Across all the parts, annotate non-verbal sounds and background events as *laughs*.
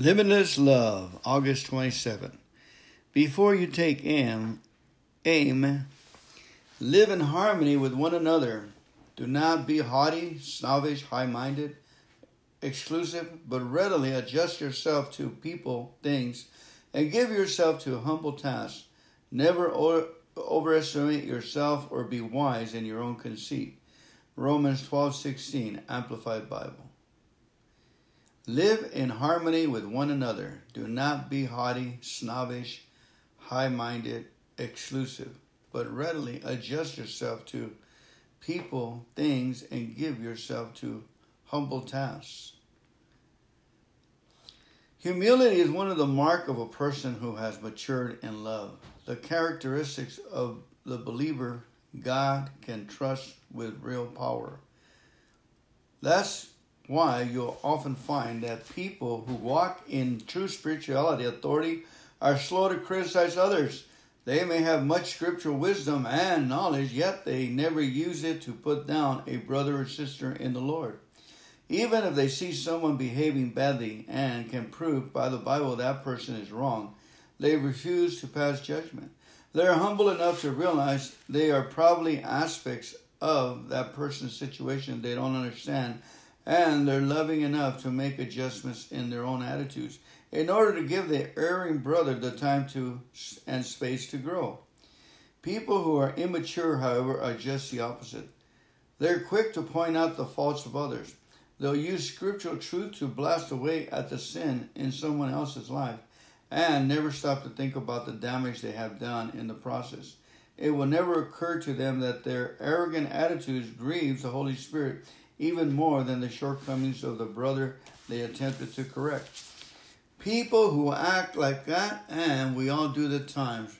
Limitless Love, August 27. Before you take aim, aim, live in harmony with one another. Do not be haughty, snobbish, high minded, exclusive, but readily adjust yourself to people, things, and give yourself to humble tasks. Never overestimate yourself or be wise in your own conceit. Romans 12:16 Amplified Bible. Live in harmony with one another. Do not be haughty, snobbish, high minded, exclusive, but readily adjust yourself to people, things, and give yourself to humble tasks. Humility is one of the mark of a person who has matured in love. The characteristics of the believer God can trust with real power. That's why you'll often find that people who walk in true spirituality authority are slow to criticize others. They may have much scriptural wisdom and knowledge, yet they never use it to put down a brother or sister in the Lord. Even if they see someone behaving badly and can prove by the Bible that person is wrong, they refuse to pass judgment. They are humble enough to realize they are probably aspects of that person's situation they don't understand and they're loving enough to make adjustments in their own attitudes in order to give the erring brother the time to and space to grow. People who are immature, however, are just the opposite. They're quick to point out the faults of others. They'll use scriptural truth to blast away at the sin in someone else's life and never stop to think about the damage they have done in the process. It will never occur to them that their arrogant attitudes grieves the Holy Spirit even more than the shortcomings of the brother they attempted to correct. People who act like that, and we all do the times,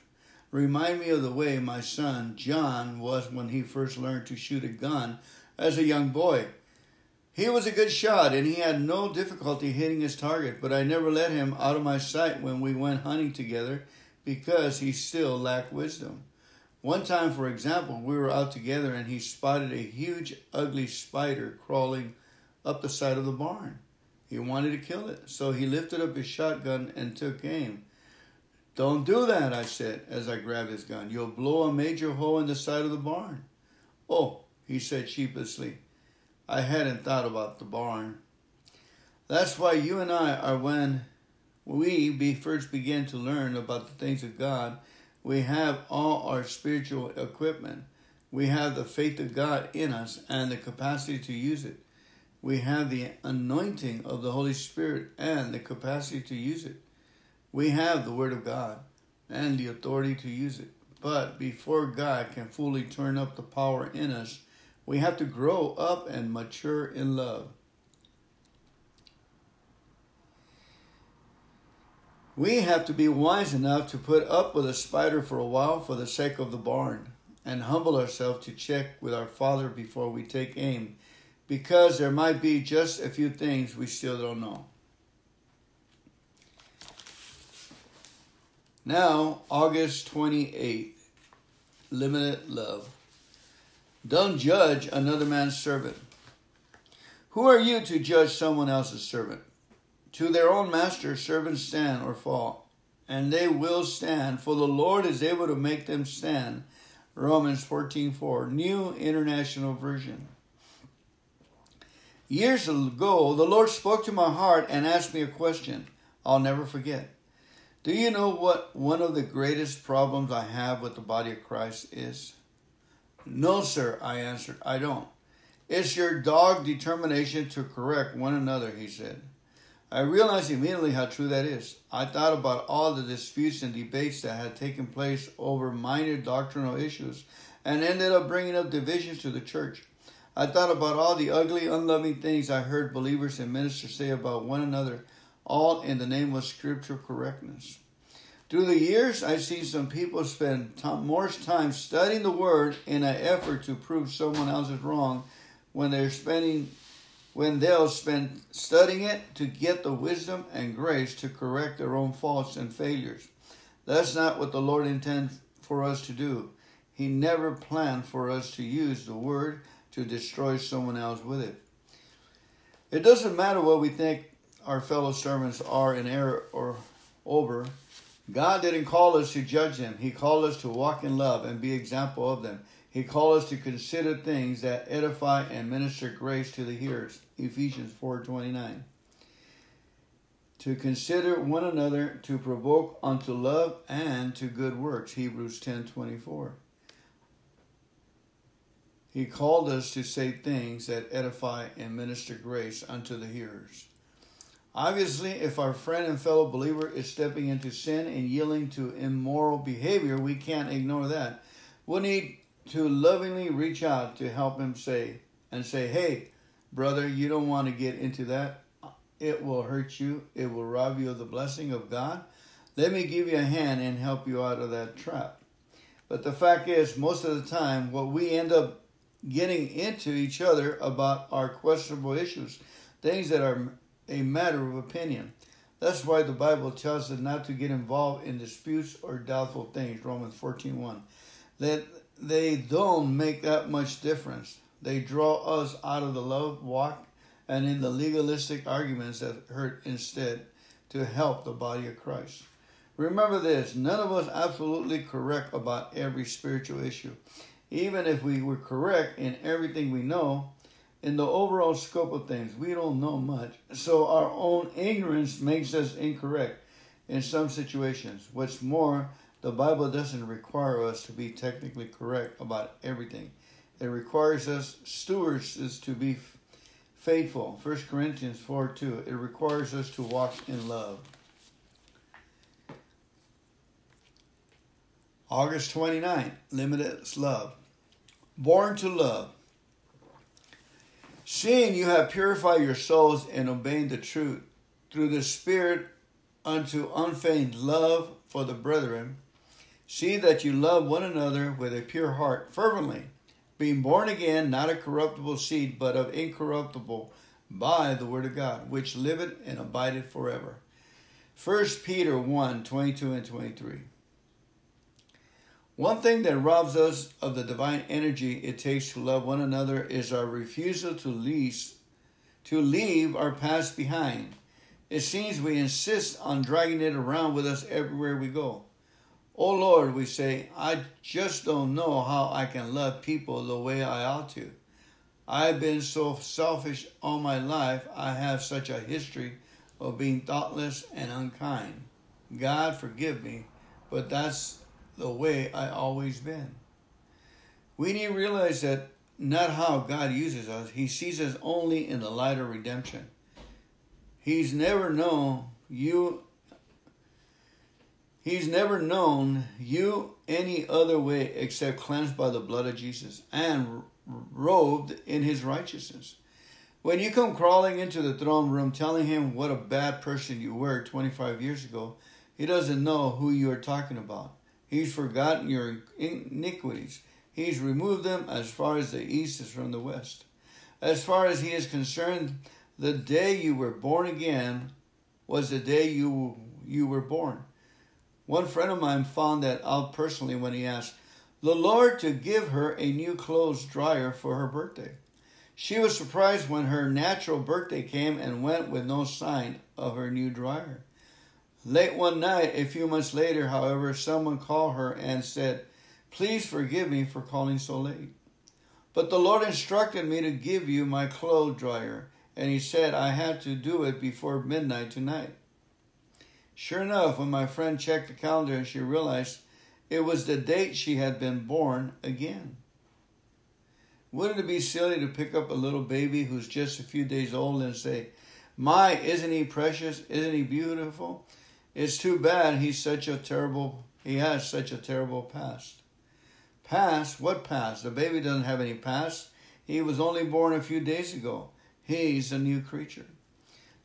remind me of the way my son John was when he first learned to shoot a gun as a young boy. He was a good shot and he had no difficulty hitting his target, but I never let him out of my sight when we went hunting together because he still lacked wisdom. One time, for example, we were out together and he spotted a huge, ugly spider crawling up the side of the barn. He wanted to kill it, so he lifted up his shotgun and took aim. Don't do that, I said as I grabbed his gun. You'll blow a major hole in the side of the barn. Oh, he said sheepishly. I hadn't thought about the barn. That's why you and I are when we be first begin to learn about the things of God we have all our spiritual equipment. We have the faith of God in us and the capacity to use it. We have the anointing of the Holy Spirit and the capacity to use it. We have the Word of God and the authority to use it. But before God can fully turn up the power in us, we have to grow up and mature in love. We have to be wise enough to put up with a spider for a while for the sake of the barn and humble ourselves to check with our Father before we take aim because there might be just a few things we still don't know. Now, August 28th, limited love. Don't judge another man's servant. Who are you to judge someone else's servant? To their own master servants stand or fall, and they will stand, for the Lord is able to make them stand. Romans 14:4, New International Version. Years ago, the Lord spoke to my heart and asked me a question I'll never forget. Do you know what one of the greatest problems I have with the body of Christ is? No, sir, I answered. I don't. It's your dog determination to correct one another, he said. I realized immediately how true that is. I thought about all the disputes and debates that had taken place over minor doctrinal issues and ended up bringing up divisions to the church. I thought about all the ugly, unloving things I heard believers and ministers say about one another, all in the name of scriptural correctness. Through the years, I've seen some people spend more time studying the Word in an effort to prove someone else is wrong when they're spending when they'll spend studying it to get the wisdom and grace to correct their own faults and failures. That's not what the Lord intends for us to do. He never planned for us to use the word to destroy someone else with it. It doesn't matter what we think our fellow servants are in error or over, God didn't call us to judge them. He called us to walk in love and be example of them. He called us to consider things that edify and minister grace to the hearers. Ephesians 4:29. To consider one another to provoke unto love and to good works. Hebrews 10:24. He called us to say things that edify and minister grace unto the hearers. Obviously, if our friend and fellow believer is stepping into sin and yielding to immoral behavior, we can't ignore that. We need to lovingly reach out to help him say and say, "Hey, brother, you don't want to get into that. It will hurt you. It will rob you of the blessing of God. Let me give you a hand and help you out of that trap." But the fact is, most of the time, what we end up getting into each other about our questionable issues, things that are a matter of opinion. That's why the Bible tells us not to get involved in disputes or doubtful things. Romans 14:1. That they don't make that much difference. They draw us out of the love walk and in the legalistic arguments that hurt instead to help the body of Christ. Remember this none of us absolutely correct about every spiritual issue. Even if we were correct in everything we know, in the overall scope of things, we don't know much. So our own ignorance makes us incorrect in some situations. What's more, the Bible doesn't require us to be technically correct about everything. It requires us stewards is to be faithful. 1 Corinthians 4 2. It requires us to walk in love. August 29, limitless love. Born to love. Seeing you have purified your souls and obeying the truth through the Spirit unto unfeigned love for the brethren, see that you love one another with a pure heart fervently, being born again, not a corruptible seed, but of incorruptible by the word of God, which liveth and abideth forever. 1 Peter 1 22 and 23. One thing that robs us of the divine energy it takes to love one another is our refusal to lease, to leave our past behind. It seems we insist on dragging it around with us everywhere we go. Oh Lord, we say, I just don't know how I can love people the way I ought to. I've been so selfish all my life. I have such a history of being thoughtless and unkind. God forgive me, but that's the way I always been. We need to realize that not how God uses us. He sees us only in the light of redemption. He's never known you He's never known you any other way except cleansed by the blood of Jesus and robed in his righteousness. When you come crawling into the throne room telling him what a bad person you were 25 years ago, he doesn't know who you are talking about. He's forgotten your iniquities. He's removed them as far as the east is from the west. As far as he is concerned, the day you were born again was the day you you were born. One friend of mine found that out personally when he asked the Lord to give her a new clothes dryer for her birthday. She was surprised when her natural birthday came and went with no sign of her new dryer. Late one night, a few months later, however, someone called her and said, Please forgive me for calling so late. But the Lord instructed me to give you my clothes dryer, and He said I had to do it before midnight tonight. Sure enough, when my friend checked the calendar, she realized it was the date she had been born again. Wouldn't it be silly to pick up a little baby who's just a few days old and say, My, isn't he precious? Isn't he beautiful? It's too bad he's such a terrible, he has such a terrible past. Past? What past? The baby doesn't have any past. He was only born a few days ago. He's a new creature.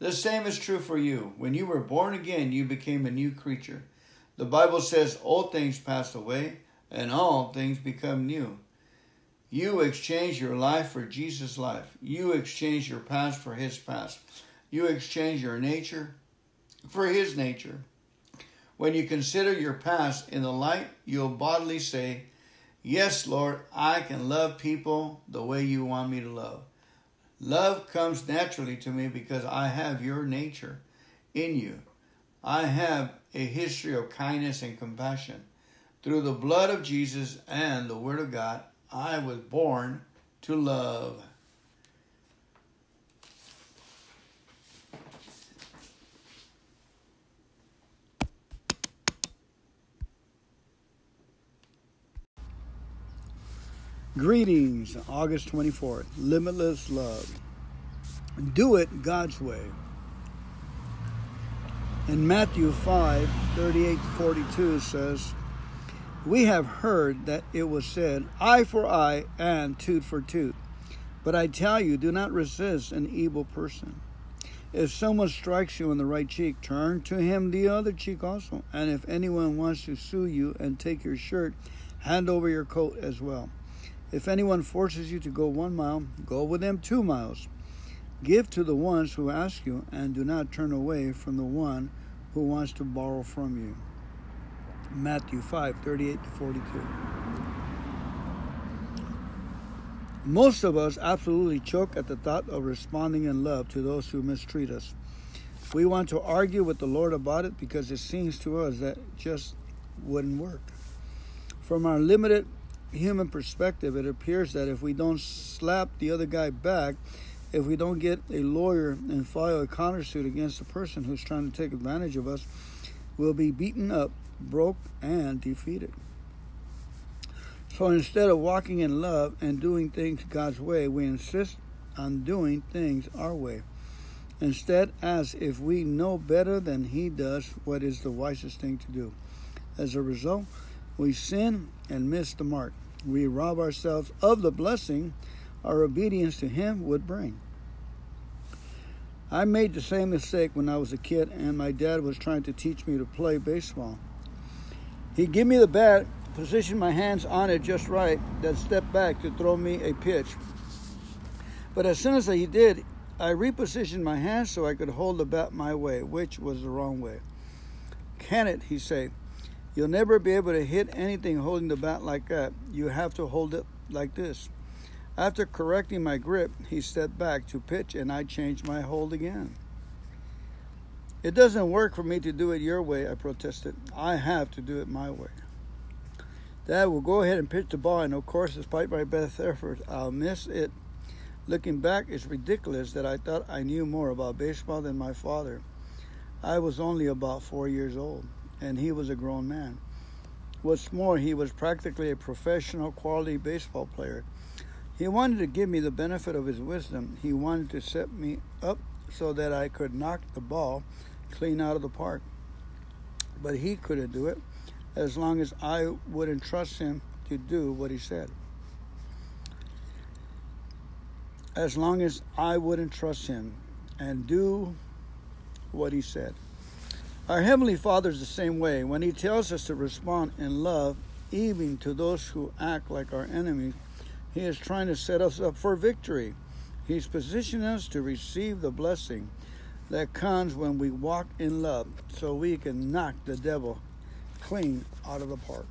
The same is true for you. When you were born again, you became a new creature. The Bible says old things pass away and all things become new. You exchange your life for Jesus' life. You exchange your past for his past. You exchange your nature for his nature. When you consider your past in the light, you'll bodily say, Yes, Lord, I can love people the way you want me to love. Love comes naturally to me because I have your nature in you. I have a history of kindness and compassion. Through the blood of Jesus and the Word of God, I was born to love. Greetings, August 24th. Limitless love. Do it God's way. In Matthew 5 38 42 says, We have heard that it was said, eye for eye and tooth for tooth. But I tell you, do not resist an evil person. If someone strikes you on the right cheek, turn to him the other cheek also. And if anyone wants to sue you and take your shirt, hand over your coat as well. If anyone forces you to go one mile, go with them two miles. Give to the ones who ask you, and do not turn away from the one who wants to borrow from you. Matthew 5 38 to 42. Most of us absolutely choke at the thought of responding in love to those who mistreat us. We want to argue with the Lord about it because it seems to us that just wouldn't work. From our limited human perspective, it appears that if we don't slap the other guy back, if we don't get a lawyer and file a countersuit against the person who's trying to take advantage of us, we'll be beaten up, broke, and defeated. So instead of walking in love and doing things God's way, we insist on doing things our way. Instead, as if we know better than He does what is the wisest thing to do. As a result, we sin and miss the mark we rob ourselves of the blessing our obedience to Him would bring. I made the same mistake when I was a kid and my dad was trying to teach me to play baseball. He'd give me the bat, position my hands on it just right, then step back to throw me a pitch. But as soon as he did, I repositioned my hands so I could hold the bat my way, which was the wrong way. Can it, he said. You'll never be able to hit anything holding the bat like that. You have to hold it like this. After correcting my grip, he stepped back to pitch and I changed my hold again. It doesn't work for me to do it your way, I protested. I have to do it my way. Dad will go ahead and pitch the ball, and of course, despite my best efforts, I'll miss it. Looking back, it's ridiculous that I thought I knew more about baseball than my father. I was only about four years old and he was a grown man. What's more, he was practically a professional quality baseball player. He wanted to give me the benefit of his wisdom. He wanted to set me up so that I could knock the ball clean out of the park. But he couldn't do it as long as I wouldn't trust him to do what he said. As long as I wouldn't trust him and do what he said. Our Heavenly Father is the same way. When He tells us to respond in love, even to those who act like our enemies, He is trying to set us up for victory. He's positioning us to receive the blessing that comes when we walk in love so we can knock the devil clean out of the park.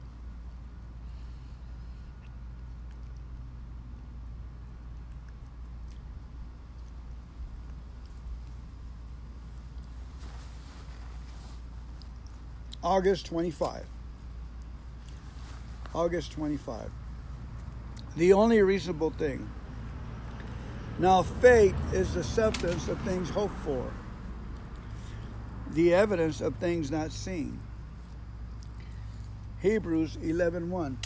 August 25. August 25. The only reasonable thing. Now, faith is the substance of things hoped for, the evidence of things not seen. Hebrews 11:1.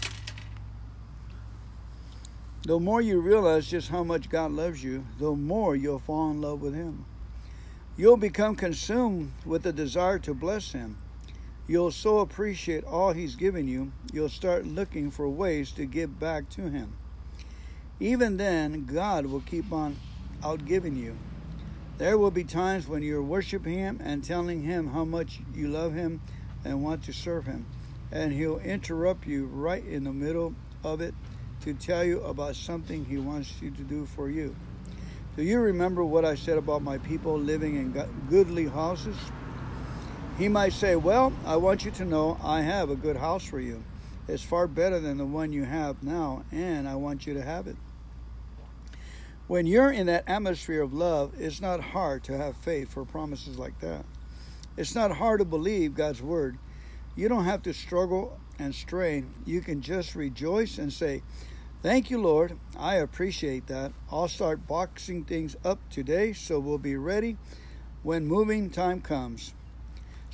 The more you realize just how much God loves you, the more you'll fall in love with Him. You'll become consumed with the desire to bless Him You'll so appreciate all He's given you, you'll start looking for ways to give back to Him. Even then, God will keep on outgiving you. There will be times when you're worshiping Him and telling Him how much you love Him and want to serve Him. And He'll interrupt you right in the middle of it to tell you about something He wants you to do for you. Do you remember what I said about my people living in goodly houses? He might say, Well, I want you to know I have a good house for you. It's far better than the one you have now, and I want you to have it. When you're in that atmosphere of love, it's not hard to have faith for promises like that. It's not hard to believe God's word. You don't have to struggle and strain. You can just rejoice and say, Thank you, Lord. I appreciate that. I'll start boxing things up today so we'll be ready when moving time comes.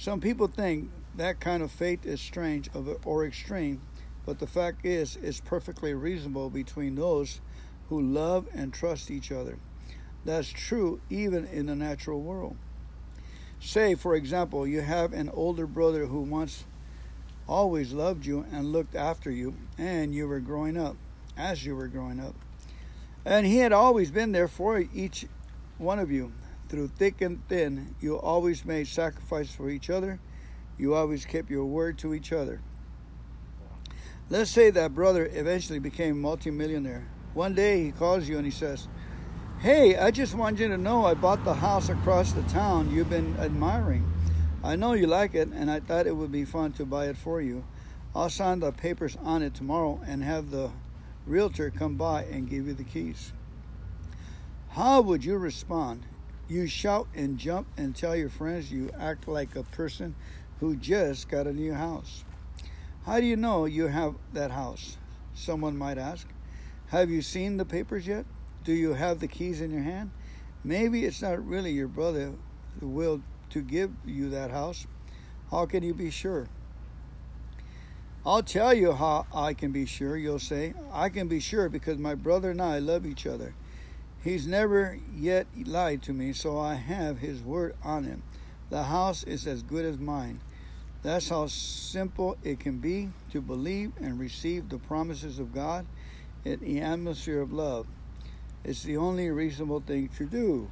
Some people think that kind of faith is strange or extreme, but the fact is, it's perfectly reasonable between those who love and trust each other. That's true even in the natural world. Say, for example, you have an older brother who once always loved you and looked after you, and you were growing up, as you were growing up. And he had always been there for each one of you. Through thick and thin, you always made sacrifice for each other. You always kept your word to each other. Let's say that brother eventually became multimillionaire. One day he calls you and he says, Hey, I just want you to know I bought the house across the town you've been admiring. I know you like it, and I thought it would be fun to buy it for you. I'll sign the papers on it tomorrow and have the realtor come by and give you the keys. How would you respond? You shout and jump and tell your friends you act like a person who just got a new house. How do you know you have that house? Someone might ask. Have you seen the papers yet? Do you have the keys in your hand? Maybe it's not really your brother who will to give you that house. How can you be sure? I'll tell you how I can be sure, you'll say. I can be sure because my brother and I love each other. He's never yet lied to me, so I have his word on him. The house is as good as mine. That's how simple it can be to believe and receive the promises of God in the atmosphere of love. It's the only reasonable thing to do.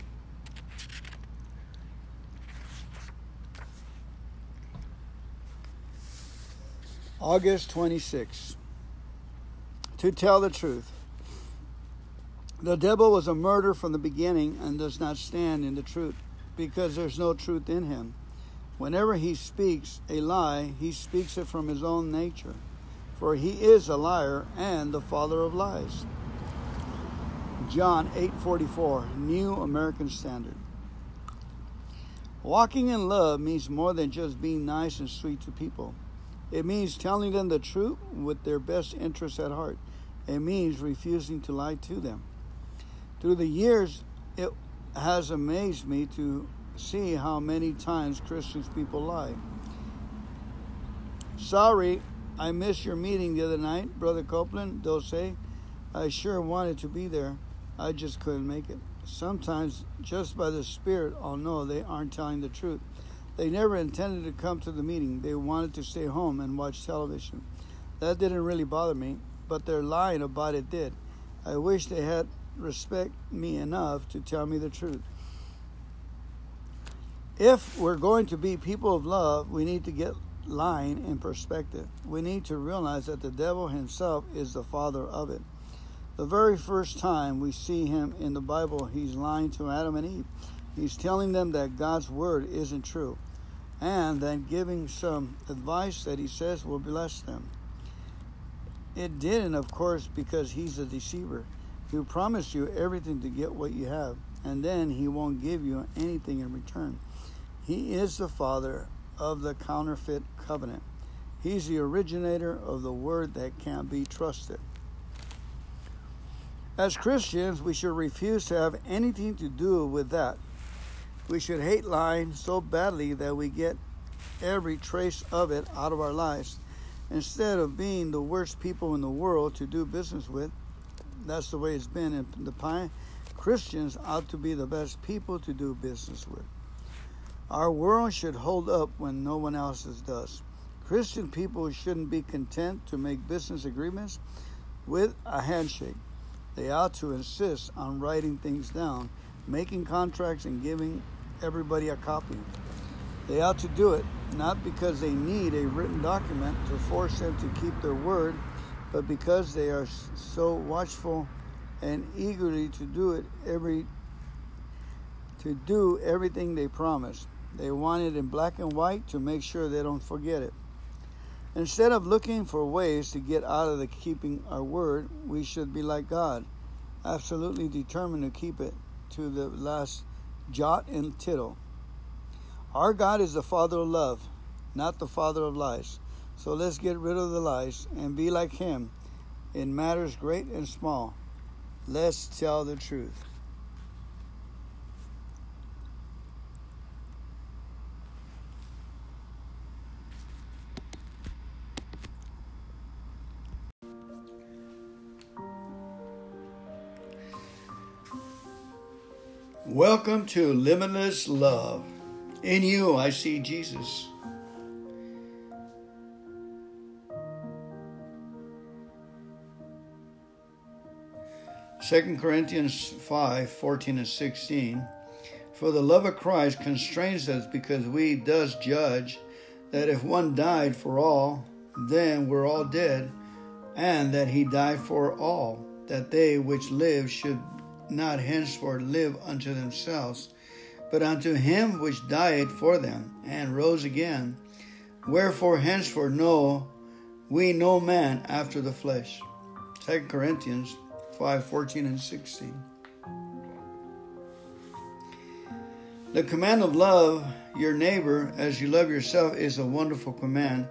August 26. To tell the truth, the devil was a murderer from the beginning and does not stand in the truth because there's no truth in him. Whenever he speaks a lie, he speaks it from his own nature, for he is a liar and the father of lies. John 8:44, New American Standard. Walking in love means more than just being nice and sweet to people. It means telling them the truth with their best interests at heart. It means refusing to lie to them. Through the years, it has amazed me to see how many times Christians people lie. Sorry, I missed your meeting the other night, Brother Copeland. They'll say, I sure wanted to be there. I just couldn't make it. Sometimes, just by the Spirit, I'll know they aren't telling the truth. They never intended to come to the meeting. They wanted to stay home and watch television. That didn't really bother me, but their lying about it did. I wish they had respect me enough to tell me the truth. If we're going to be people of love, we need to get lying in perspective. We need to realize that the devil himself is the father of it. The very first time we see him in the Bible, he's lying to Adam and Eve. He's telling them that God's word isn't true, and then giving some advice that he says will bless them. It didn't, of course, because he's a deceiver. He'll promise you everything to get what you have, and then he won't give you anything in return. He is the father of the counterfeit covenant. He's the originator of the word that can't be trusted. As Christians, we should refuse to have anything to do with that. We should hate lying so badly that we get every trace of it out of our lives. Instead of being the worst people in the world to do business with, that's the way it's been in the pine. Christians ought to be the best people to do business with. Our world should hold up when no one else's does. Christian people shouldn't be content to make business agreements with a handshake. They ought to insist on writing things down, making contracts, and giving everybody a copy. They ought to do it not because they need a written document to force them to keep their word, but because they are so watchful and eagerly to do it every to do everything they promise. They want it in black and white to make sure they don't forget it. Instead of looking for ways to get out of the keeping our word, we should be like God. absolutely determined to keep it to the last jot and tittle. Our God is the Father of love, not the Father of lies. So let's get rid of the lies and be like Him in matters great and small. Let's tell the truth. Welcome to Limitless Love. In you, I see Jesus. Second Corinthians 5 14 and 16. For the love of Christ constrains us because we does judge that if one died for all, then we're all dead, and that he died for all, that they which live should not henceforth live unto themselves, but unto him which died for them and rose again. Wherefore henceforth know we no man after the flesh. 2 Corinthians 5 14 and 16. The command of love your neighbor as you love yourself is a wonderful command.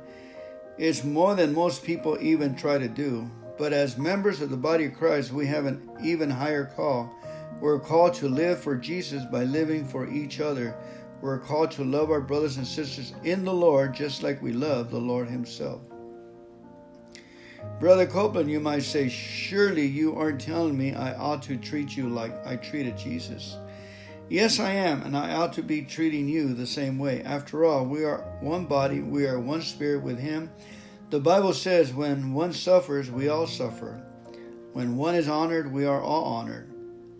It's more than most people even try to do. But as members of the body of Christ, we have an even higher call. We're called to live for Jesus by living for each other. We're called to love our brothers and sisters in the Lord just like we love the Lord Himself. Brother Copeland, you might say, surely you aren't telling me I ought to treat you like I treated Jesus. Yes, I am, and I ought to be treating you the same way. After all, we are one body, we are one spirit with Him, the Bible says, when one suffers, we all suffer. When one is honored, we are all honored.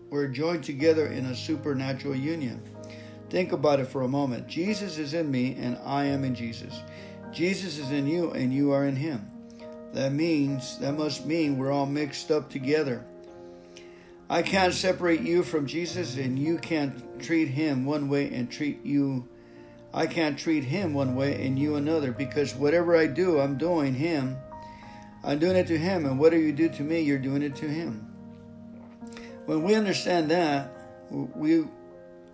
We're joined together in a supernatural union. Think about it for a moment. Jesus is in me, and I am in Jesus. Jesus is in you, and you are in him. That means, that must mean we're all mixed up together. I can't separate you from Jesus, and you can't treat him one way and treat you I can't treat him one way and you another because whatever I do, I'm doing him. I'm doing it to him, and whatever you do to me, you're doing it to him. When we understand that, we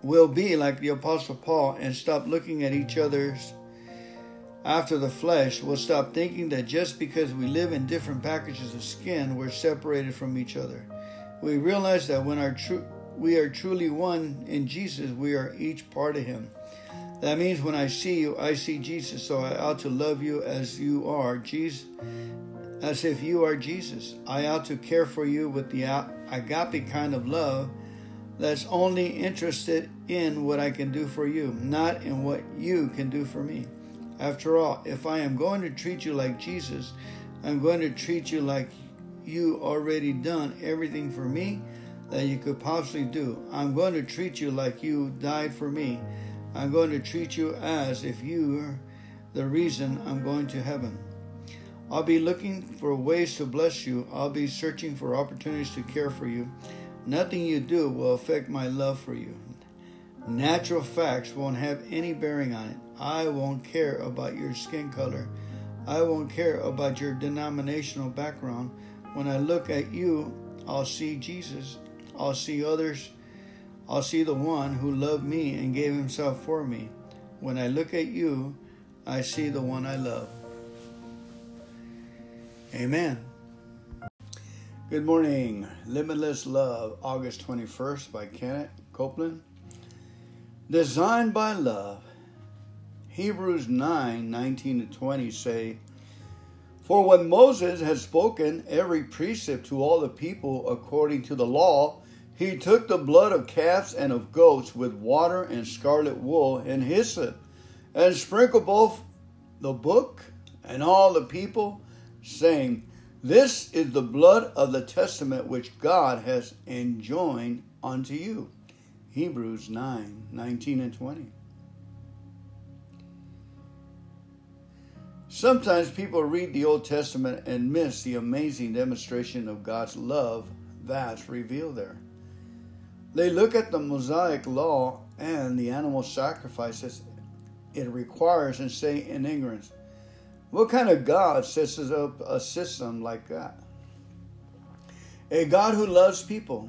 will be like the Apostle Paul and stop looking at each other's after the flesh. We'll stop thinking that just because we live in different packages of skin, we're separated from each other. We realize that when our tru- we are truly one in Jesus, we are each part of Him. That means when I see you, I see Jesus. So I ought to love you as you are, Jesus, as if you are Jesus. I ought to care for you with the agape kind of love that's only interested in what I can do for you, not in what you can do for me. After all, if I am going to treat you like Jesus, I'm going to treat you like you already done everything for me that you could possibly do. I'm going to treat you like you died for me I'm going to treat you as if you are the reason I'm going to heaven. I'll be looking for ways to bless you. I'll be searching for opportunities to care for you. Nothing you do will affect my love for you. Natural facts won't have any bearing on it. I won't care about your skin color. I won't care about your denominational background. When I look at you, I'll see Jesus. I'll see others I'll see the one who loved me and gave himself for me. When I look at you, I see the one I love. Amen. Good morning. Limitless Love, August 21st by Kenneth Copeland. Designed by love. Hebrews 9 19 to 20 say, For when Moses had spoken every precept to all the people according to the law, he took the blood of calves and of goats with water and scarlet wool and hyssop, and sprinkled both the book and all the people, saying, This is the blood of the testament which God has enjoined unto you. Hebrews 9 19 and 20. Sometimes people read the Old Testament and miss the amazing demonstration of God's love that's revealed there. They look at the Mosaic law and the animal sacrifices it requires and say in ignorance, what kind of God sets up a system like that? A God who loves people.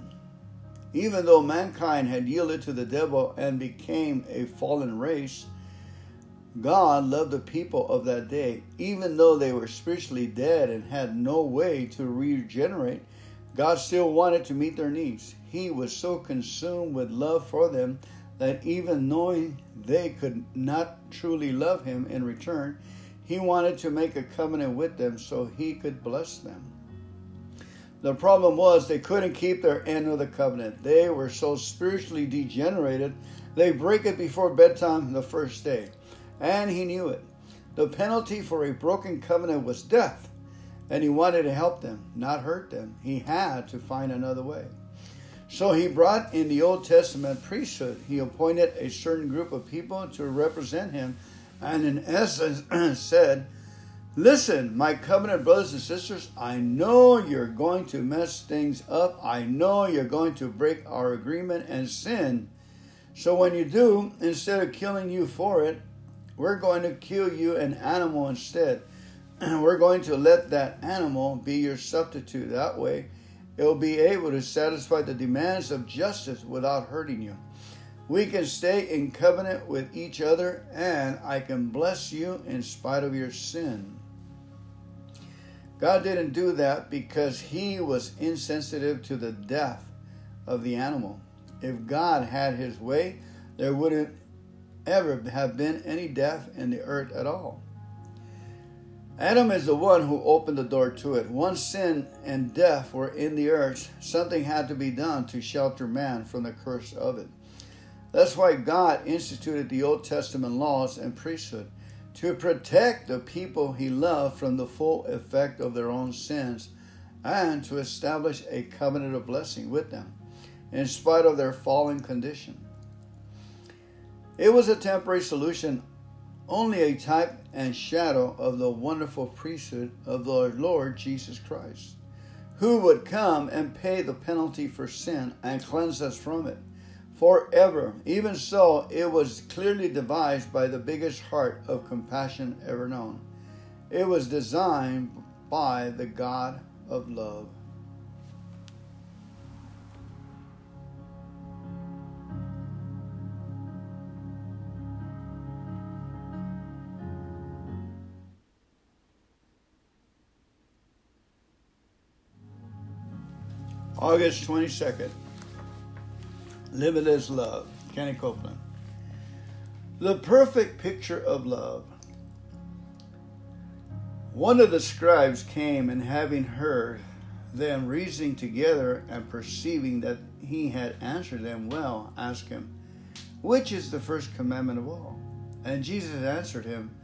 Even though mankind had yielded to the devil and became a fallen race, God loved the people of that day. Even though they were spiritually dead and had no way to regenerate, God still wanted to meet their needs. He was so consumed with love for them that even knowing they could not truly love Him in return, He wanted to make a covenant with them so He could bless them. The problem was they couldn't keep their end of the covenant. They were so spiritually degenerated, they break it before bedtime the first day. And he knew it. The penalty for a broken covenant was death, and he wanted to help them, not hurt them. He had to find another way. So he brought in the Old Testament priesthood. He appointed a certain group of people to represent him, and in essence *clears throat* said, Listen, my covenant brothers and sisters, I know you're going to mess things up. I know you're going to break our agreement and sin. So when you do, instead of killing you for it, we're going to kill you an animal instead. And *clears throat* we're going to let that animal be your substitute. That way, it will be able to satisfy the demands of justice without hurting you. We can stay in covenant with each other, and I can bless you in spite of your sin. God didn't do that because he was insensitive to the death of the animal. If God had his way, there wouldn't ever have been any death in the earth at all. Adam is the one who opened the door to it. Once sin and death were in the earth, something had to be done to shelter man from the curse of it. That's why God instituted the Old Testament laws and priesthood to protect the people he loved from the full effect of their own sins and to establish a covenant of blessing with them in spite of their fallen condition. It was a temporary solution, only a type and shadow of the wonderful priesthood of the Lord Jesus Christ, who would come and pay the penalty for sin and cleanse us from it forever. Even so, it was clearly devised by the biggest heart of compassion ever known. It was designed by the God of love. August 22nd. Limitless Love, Kenny Copeland. The perfect picture of love. One of the scribes came and having heard them reasoning together and perceiving that he had answered them well, asked him, Which is the first commandment of all? And Jesus answered him,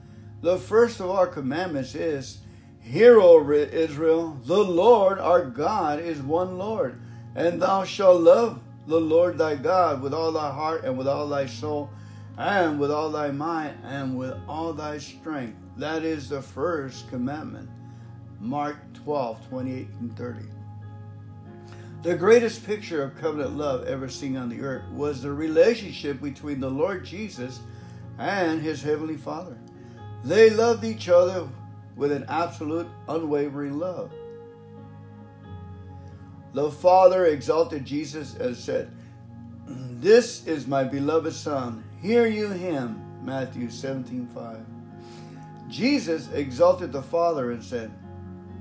The first of all commandments is, Hear, O Israel, the Lord our God is one Lord, and thou shalt love the Lord thy God with all thy heart and with all thy soul and with all thy mind and with all thy strength. That is the first commandment. Mark 12, 28 and 30. The greatest picture of covenant love ever seen on the earth was the relationship between the Lord Jesus and his heavenly Father. They loved each other with an absolute, unwavering love. The Father exalted Jesus and said, This is my beloved Son. Hear you him. Matthew 17 5. Jesus exalted the Father and said,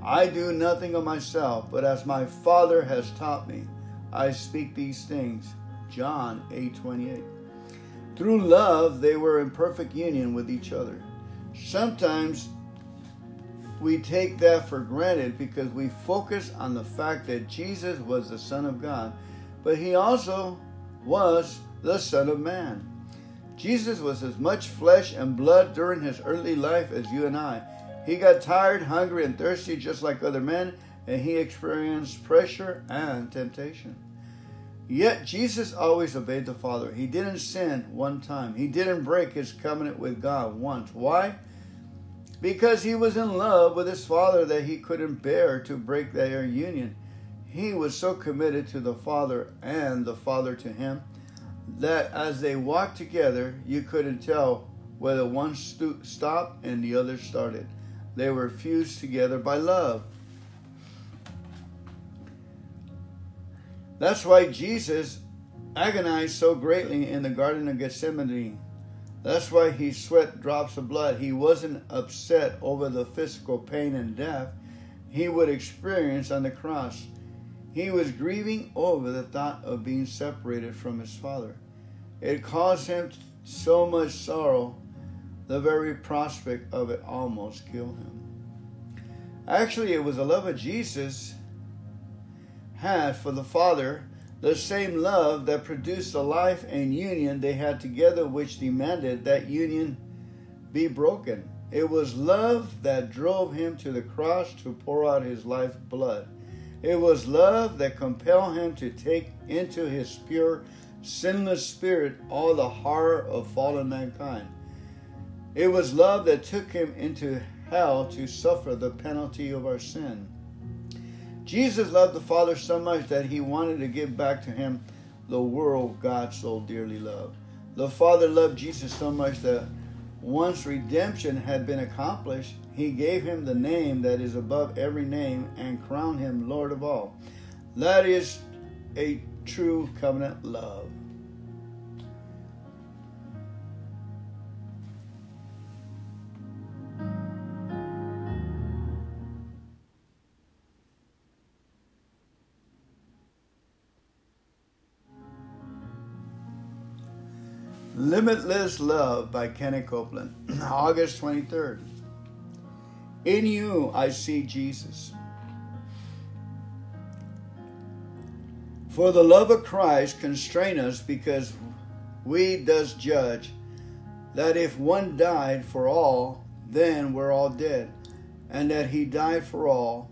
I do nothing of myself, but as my Father has taught me, I speak these things. John 8 28. Through love, they were in perfect union with each other. Sometimes we take that for granted because we focus on the fact that Jesus was the Son of God, but he also was the Son of Man. Jesus was as much flesh and blood during his earthly life as you and I. He got tired, hungry, and thirsty just like other men, and he experienced pressure and temptation. Yet Jesus always obeyed the Father. He didn't sin one time. He didn't break his covenant with God once. Why? Because he was in love with his father that he couldn't bear to break their union. He was so committed to the father and the father to him that as they walked together, you couldn't tell whether one stopped and the other started. They were fused together by love. That's why Jesus agonized so greatly in the Garden of Gethsemane. That's why he sweat drops of blood. He wasn't upset over the physical pain and death he would experience on the cross. He was grieving over the thought of being separated from his Father. It caused him so much sorrow, the very prospect of it almost killed him. Actually, it was the love of Jesus had for the Father, the same love that produced the life and union they had together, which demanded that union be broken. It was love that drove him to the cross to pour out his life blood. It was love that compelled him to take into his pure, sinless spirit all the horror of fallen mankind. It was love that took him into hell to suffer the penalty of our sin. Jesus loved the Father so much that he wanted to give back to him the world God so dearly loved. The Father loved Jesus so much that once redemption had been accomplished, he gave him the name that is above every name and crowned him Lord of all. That is a true covenant love. Limitless Love by Kenneth Copeland, *clears throat* August 23rd. In you I see Jesus. For the love of Christ constrain us because we does judge that if one died for all, then we're all dead, and that he died for all,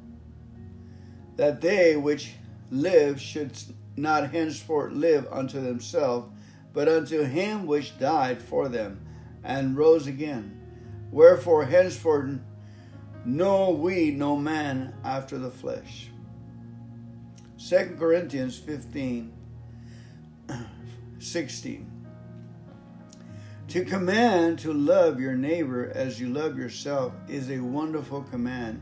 that they which live should not henceforth live unto themselves, but unto him which died for them and rose again. Wherefore henceforth know we no man after the flesh. 2 Corinthians 15 *clears throat* 16. To command to love your neighbor as you love yourself is a wonderful command.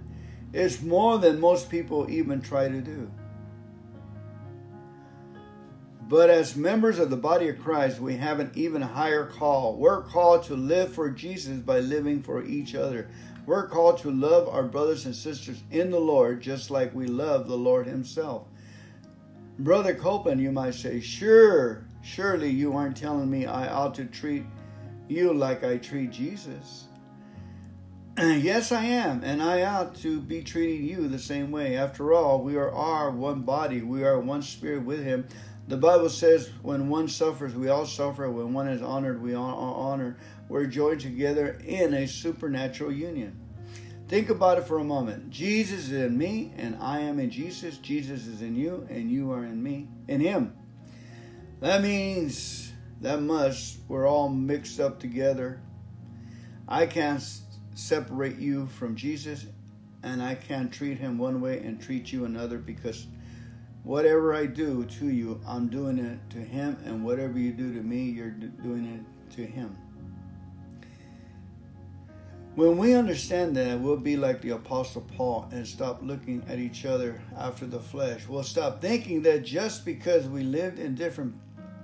It's more than most people even try to do. But as members of the body of Christ, we have an even higher call. We're called to live for Jesus by living for each other. We're called to love our brothers and sisters in the Lord just like we love the Lord Himself. Brother Copeland, you might say, sure, surely you aren't telling me I ought to treat you like I treat Jesus. *clears throat* yes, I am, and I ought to be treating you the same way. After all, we are, are one body, we are one spirit with Him. The Bible says, when one suffers, we all suffer. When one is honored, we all honor. We're joined together in a supernatural union. Think about it for a moment. Jesus is in me, and I am in Jesus. Jesus is in you, and you are in me, in Him. That means, that must, we're all mixed up together. I can't separate you from Jesus, and I can't treat Him one way and treat you another because whatever I do to you, I'm doing it to Him, and whatever you do to me, you're doing it to Him. When we understand that, we'll be like the Apostle Paul and stop looking at each other after the flesh. We'll stop thinking that just because we lived in different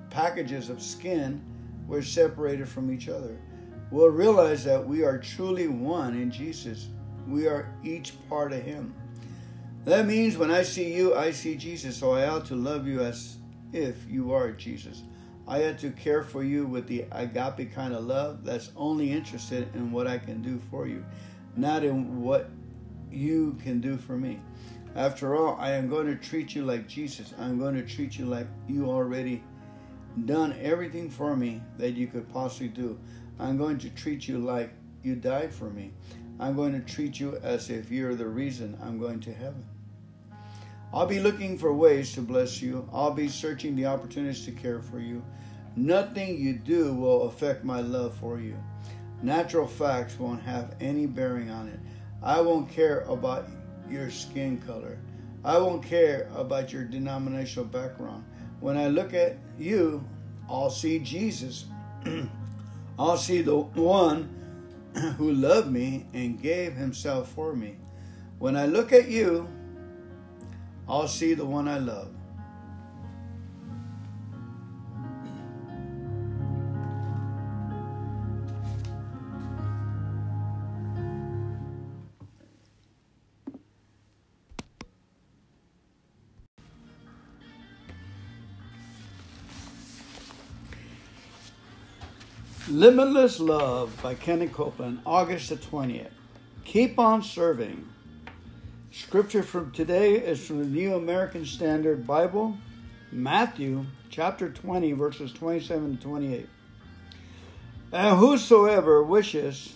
packages of skin, we're separated from each other. We'll realize that we are truly one in Jesus. We are each part of Him. That means when I see you, I see Jesus. So I ought to love you as if you are Jesus. I ought to care for you with the agape kind of love that's only interested in what I can do for you, not in what you can do for me. After all, I am going to treat you like Jesus. I'm going to treat you like you already done everything for me that you could possibly do. I'm going to treat you like you died for me. I'm going to treat you as if you're the reason I'm going to heaven. I'll be looking for ways to bless you. I'll be searching the opportunities to care for you. Nothing you do will affect my love for you. Natural facts won't have any bearing on it. I won't care about your skin color. I won't care about your denominational background. When I look at you, I'll see Jesus. *clears throat* I'll see the one *clears throat* who loved me and gave himself for me. When I look at you, I'll see the one I love. Limitless Love by Kenny Copeland, August the 20th. Keep on serving. Scripture from today is from the New American Standard Bible, Matthew chapter 20, verses 27 to 28. And whosoever wishes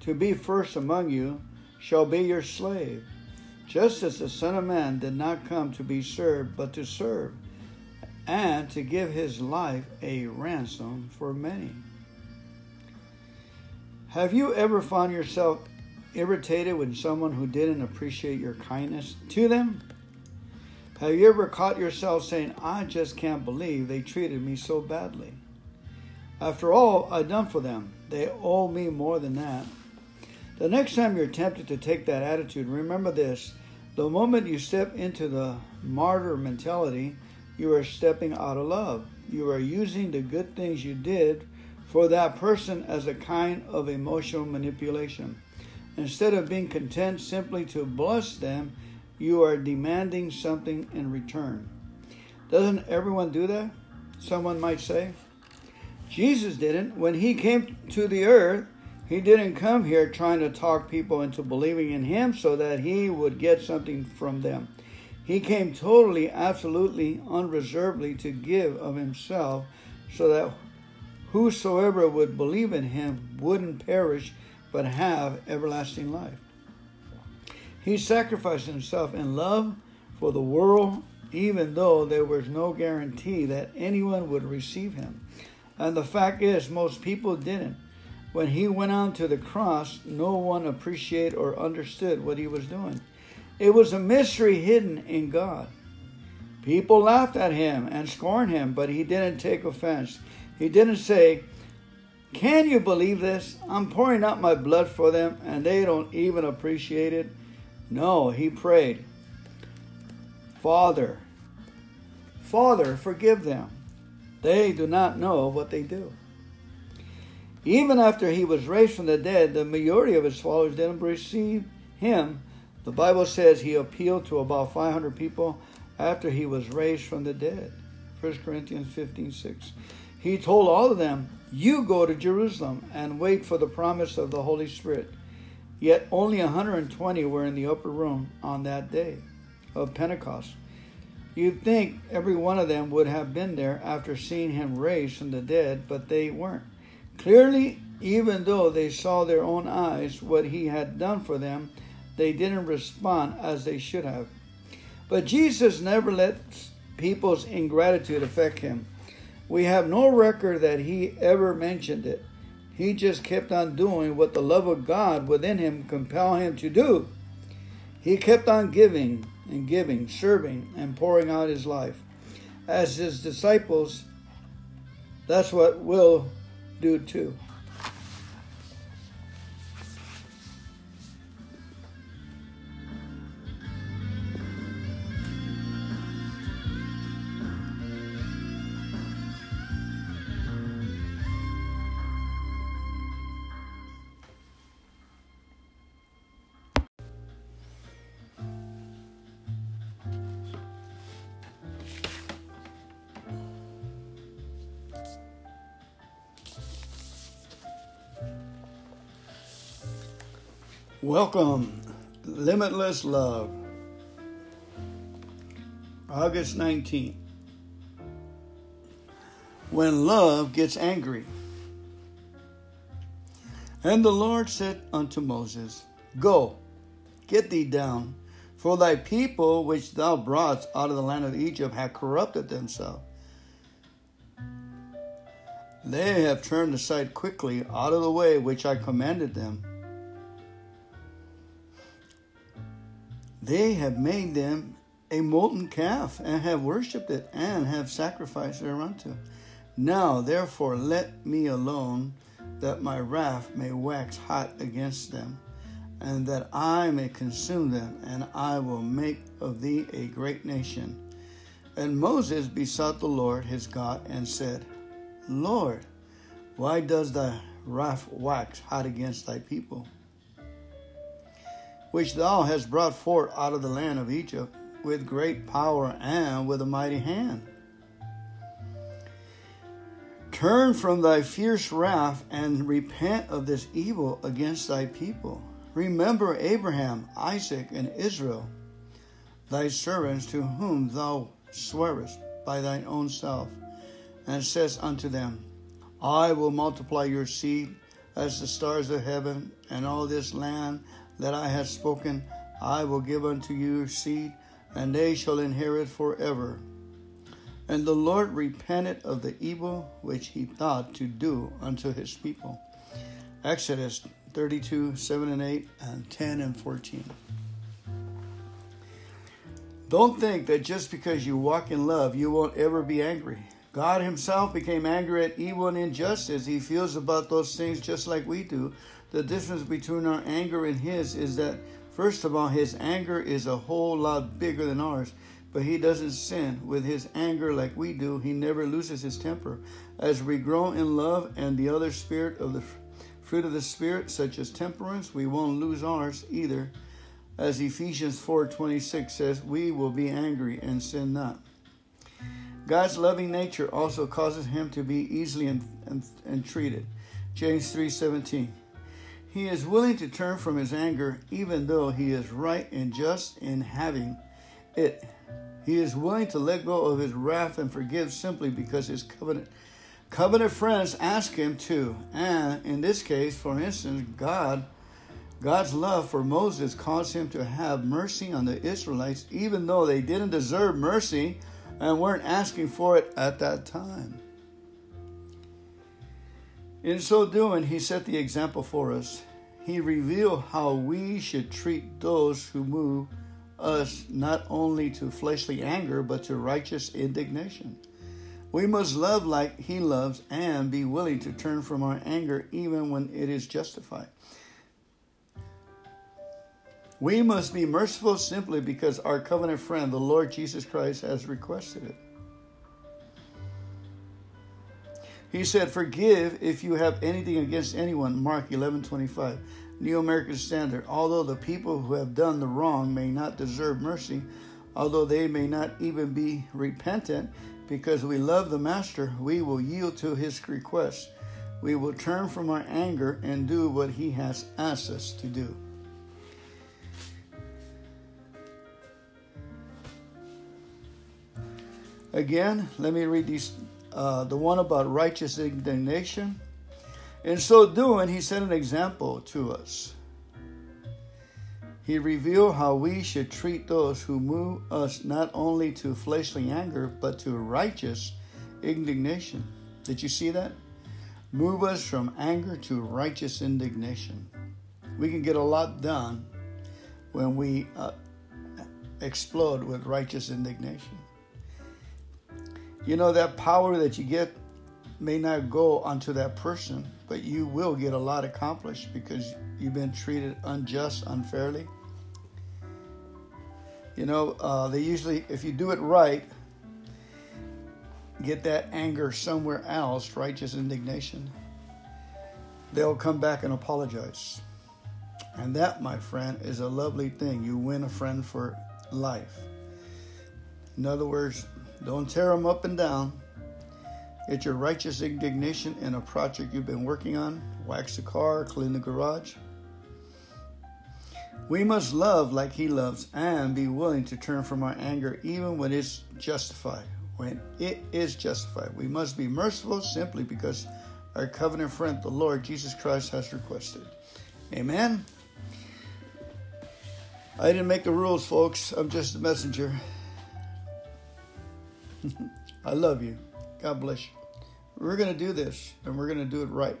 to be first among you shall be your slave, just as the Son of Man did not come to be served, but to serve, and to give his life a ransom for many. Have you ever found yourself irritated when someone who didn't appreciate your kindness to them? Have you ever caught yourself saying, I just can't believe they treated me so badly? After all I've done for them, they owe me more than that. The next time you're tempted to take that attitude, remember this the moment you step into the martyr mentality, you are stepping out of love. You are using the good things you did for that person as a kind of emotional manipulation. Instead of being content simply to bless them, you are demanding something in return. Doesn't everyone do that? Someone might say. Jesus didn't. When he came to the earth, he didn't come here trying to talk people into believing in him so that he would get something from them. He came totally, absolutely, unreservedly to give of himself so that whosoever would believe in him wouldn't perish but have everlasting life. He sacrificed himself in love for the world, even though there was no guarantee that anyone would receive him. And the fact is, most people didn't. When he went on to the cross, no one appreciated or understood what he was doing. It was a mystery hidden in God. People laughed at him and scorned him, but he didn't take offense. He didn't say, Can you believe this? I'm pouring out my blood for them and they don't even appreciate it. No, he prayed, Father, Father, forgive them. They do not know what they do. Even after he was raised from the dead, the majority of his followers didn't receive him. The Bible says he appealed to about 500 people after he was raised from the dead. 1 Corinthians 15 6. He told all of them, You go to Jerusalem and wait for the promise of the Holy Spirit. Yet only 120 were in the upper room on that day of Pentecost. You'd think every one of them would have been there after seeing him raised from the dead, but they weren't. Clearly, even though they saw their own eyes what he had done for them, they didn't respond as they should have. But Jesus never let people's ingratitude affect him. We have no record that he ever mentioned it. He just kept on doing what the love of God within him compelled him to do. He kept on giving and giving, serving, and pouring out his life. As his disciples, that's what we'll do too. Welcome, Limitless Love. August 19th. When love gets angry. And the Lord said unto Moses, Go, get thee down, for thy people which thou broughtest out of the land of Egypt have corrupted themselves. They have turned aside quickly out of the way which I commanded them They have made them a molten calf and have worshipped it and have sacrificed thereunto. Now, therefore, let me alone, that my wrath may wax hot against them, and that I may consume them, and I will make of thee a great nation. And Moses besought the Lord his God and said, Lord, why does thy wrath wax hot against thy people? Which thou hast brought forth out of the land of Egypt with great power and with a mighty hand. Turn from thy fierce wrath and repent of this evil against thy people. Remember Abraham, Isaac, and Israel, thy servants, to whom thou swearest by thine own self, and says unto them, I will multiply your seed as the stars of heaven, and all this land that I have spoken, I will give unto your seed, and they shall inherit forever. And the Lord repented of the evil which he thought to do unto his people. Exodus 32, 7 and 8, and 10 and 14. Don't think that just because you walk in love, you won't ever be angry. God Himself became angry at evil and injustice. He feels about those things just like we do. The difference between our anger and His is that, first of all, His anger is a whole lot bigger than ours, but He doesn't sin with His anger like we do. He never loses His temper. As we grow in love and the other spirit of the fruit of the Spirit, such as temperance, we won't lose ours either. As Ephesians 4:26 says, we will be angry and sin not. God's loving nature also causes him to be easily entreated. James 3:17. He is willing to turn from his anger even though he is right and just in having it. He is willing to let go of his wrath and forgive simply because his covenant Covenant friends ask him to, and in this case, for instance, God, God's love for Moses caused him to have mercy on the Israelites, even though they didn't deserve mercy and weren't asking for it at that time. In so doing, he set the example for us. He revealed how we should treat those who move us not only to fleshly anger, but to righteous indignation. We must love like He loves and be willing to turn from our anger even when it is justified. We must be merciful simply because our covenant friend, the Lord Jesus Christ, has requested it. He said, Forgive if you have anything against anyone. Mark 11 25. New American Standard. Although the people who have done the wrong may not deserve mercy, although they may not even be repentant, because we love the Master, we will yield to his request. We will turn from our anger and do what he has asked us to do. Again, let me read these. Uh, the one about righteous indignation. In so doing, he set an example to us. He revealed how we should treat those who move us not only to fleshly anger, but to righteous indignation. Did you see that? Move us from anger to righteous indignation. We can get a lot done when we uh, explode with righteous indignation. You know, that power that you get may not go onto that person, but you will get a lot accomplished because you've been treated unjust, unfairly. You know, uh, they usually, if you do it right, get that anger somewhere else, righteous indignation, they'll come back and apologize. And that, my friend, is a lovely thing. You win a friend for life. In other words, don't tear them up and down. Get your righteous indignation in a project you've been working on. Wax the car, clean the garage. We must love like He loves and be willing to turn from our anger even when it's justified. When it is justified, we must be merciful simply because our covenant friend, the Lord Jesus Christ, has requested. Amen. I didn't make the rules, folks. I'm just a messenger. *laughs* I love you. God bless you. We're going to do this, and we're going to do it right.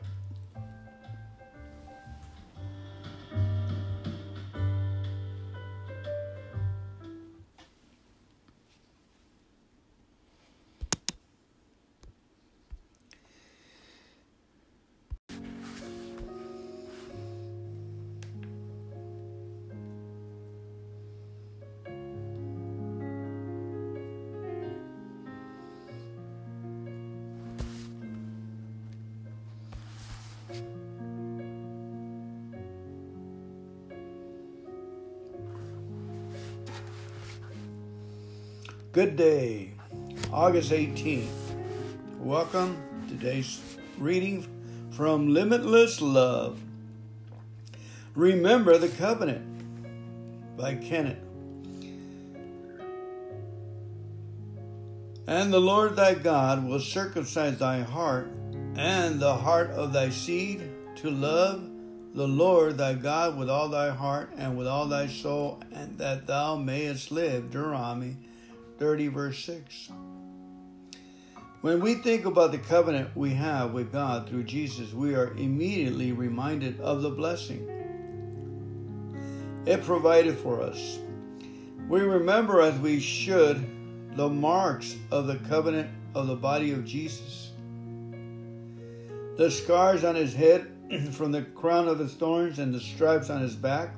August 18th. Welcome Today's reading from Limitless Love. Remember the Covenant by Kenneth. And the Lord thy God will circumcise thy heart and the heart of thy seed to love the Lord thy God with all thy heart and with all thy soul, and that thou mayest live. Deuteronomy 30, verse 6. When we think about the covenant we have with God through Jesus, we are immediately reminded of the blessing it provided for us. We remember, as we should, the marks of the covenant of the body of Jesus. The scars on his head *clears throat* from the crown of his thorns and the stripes on his back,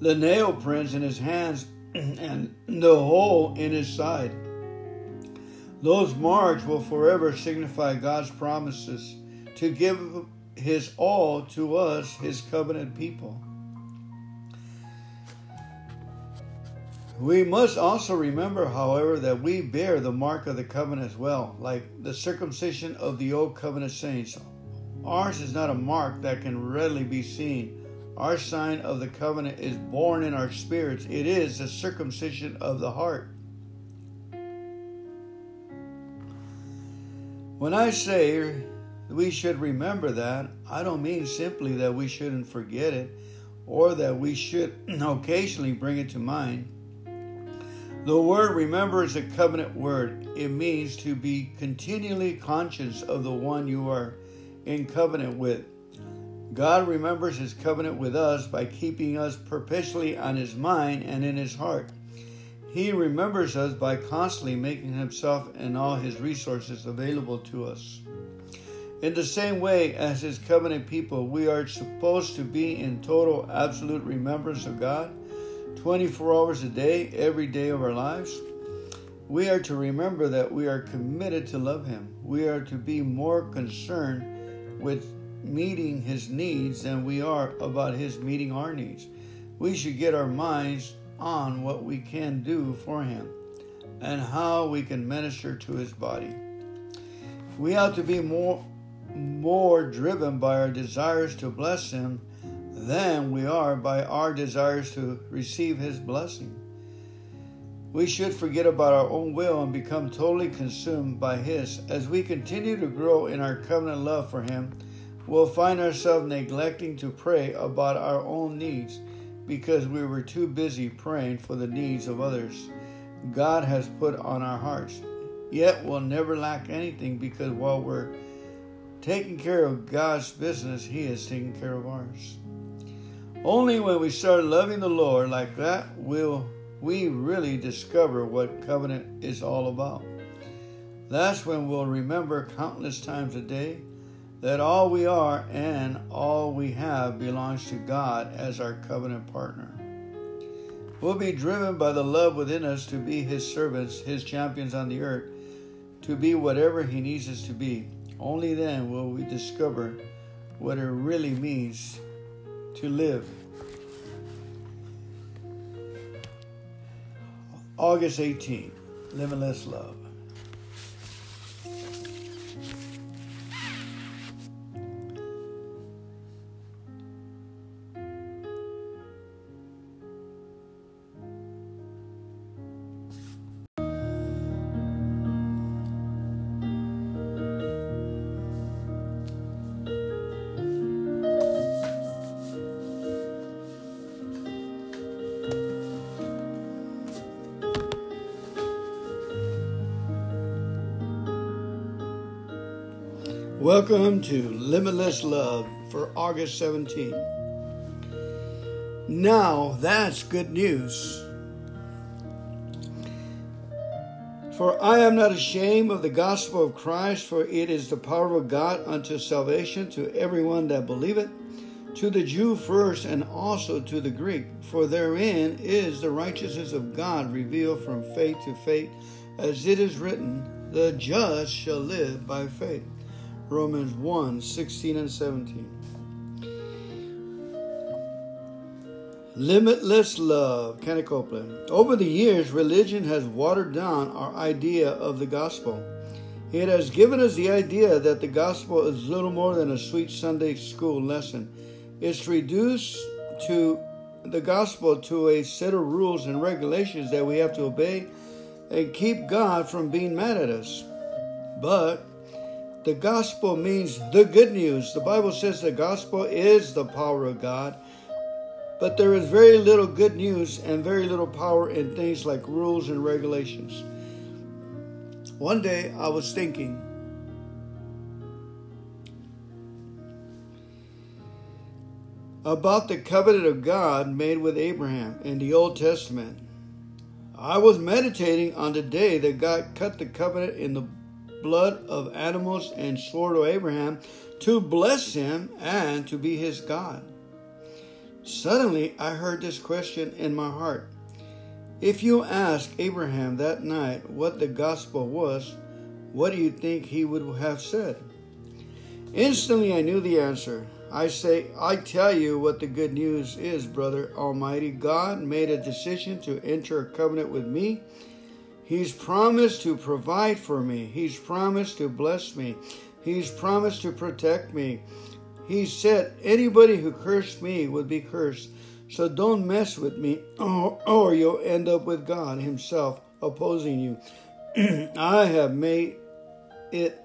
the nail prints in his hands, *clears throat* and the hole in his side. Those marks will forever signify God's promises to give his all to us, his covenant people. We must also remember, however, that we bear the mark of the covenant as well, like the circumcision of the old covenant saints. Ours is not a mark that can readily be seen. Our sign of the covenant is born in our spirits. It is the circumcision of the heart. When I say we should remember that, I don't mean simply that we shouldn't forget it or that we should *clears throat* occasionally bring it to mind. The word remember is a covenant word. It means to be continually conscious of the one you are in covenant with. God remembers his covenant with us by keeping us perpetually on his mind and in his heart. He remembers us by constantly making himself and all his resources available to us. In the same way as his covenant people, we are supposed to be in total, absolute remembrance of God 24 hours a day, every day of our lives. We are to remember that we are committed to love him. We are to be more concerned with meeting his needs than we are about his meeting our needs. We should get our minds on what we can do for him and how we can minister to his body. We ought to be more more driven by our desires to bless him than we are by our desires to receive his blessing. We should forget about our own will and become totally consumed by His. As we continue to grow in our covenant love for Him, we'll find ourselves neglecting to pray about our own needs because we were too busy praying for the needs of others God has put on our hearts. Yet we'll never lack anything because while we're taking care of God's business, He is taking care of ours. Only when we start loving the Lord like that will we really discover what covenant is all about. That's when we'll remember countless times a day that all we are and all we have belongs to God as our covenant partner. We'll be driven by the love within us to be His servants, His champions on the earth, to be whatever He needs us to be. Only then will we discover what it really means to live August 18, Limitless Love. Welcome to Limitless Love for August 17. Now that's good news. For I am not ashamed of the gospel of Christ, for it is the power of God unto salvation to everyone that believeth, to the Jew first, and also to the Greek. For therein is the righteousness of God revealed from faith to faith, as it is written, The just shall live by faith. Romans 1 16 and 17. Limitless love, Kenneth Copeland. Over the years, religion has watered down our idea of the gospel. It has given us the idea that the gospel is little more than a sweet Sunday school lesson. It's reduced to the gospel to a set of rules and regulations that we have to obey and keep God from being mad at us. But the gospel means the good news. The Bible says the gospel is the power of God. But there is very little good news and very little power in things like rules and regulations. One day I was thinking, about the covenant of God made with Abraham in the Old Testament. I was meditating on the day that God cut the covenant in the blood of animals and swore to Abraham to bless him and to be his God. Suddenly, I heard this question in my heart. If you ask Abraham that night what the gospel was, what do you think he would have said? Instantly, I knew the answer. I say, I tell you what the good news is, brother. Almighty God made a decision to enter a covenant with me. He's promised to provide for me. He's promised to bless me. He's promised to protect me. He said, anybody who cursed me would be cursed. So don't mess with me, or, or you'll end up with God Himself opposing you. *clears throat* I have made it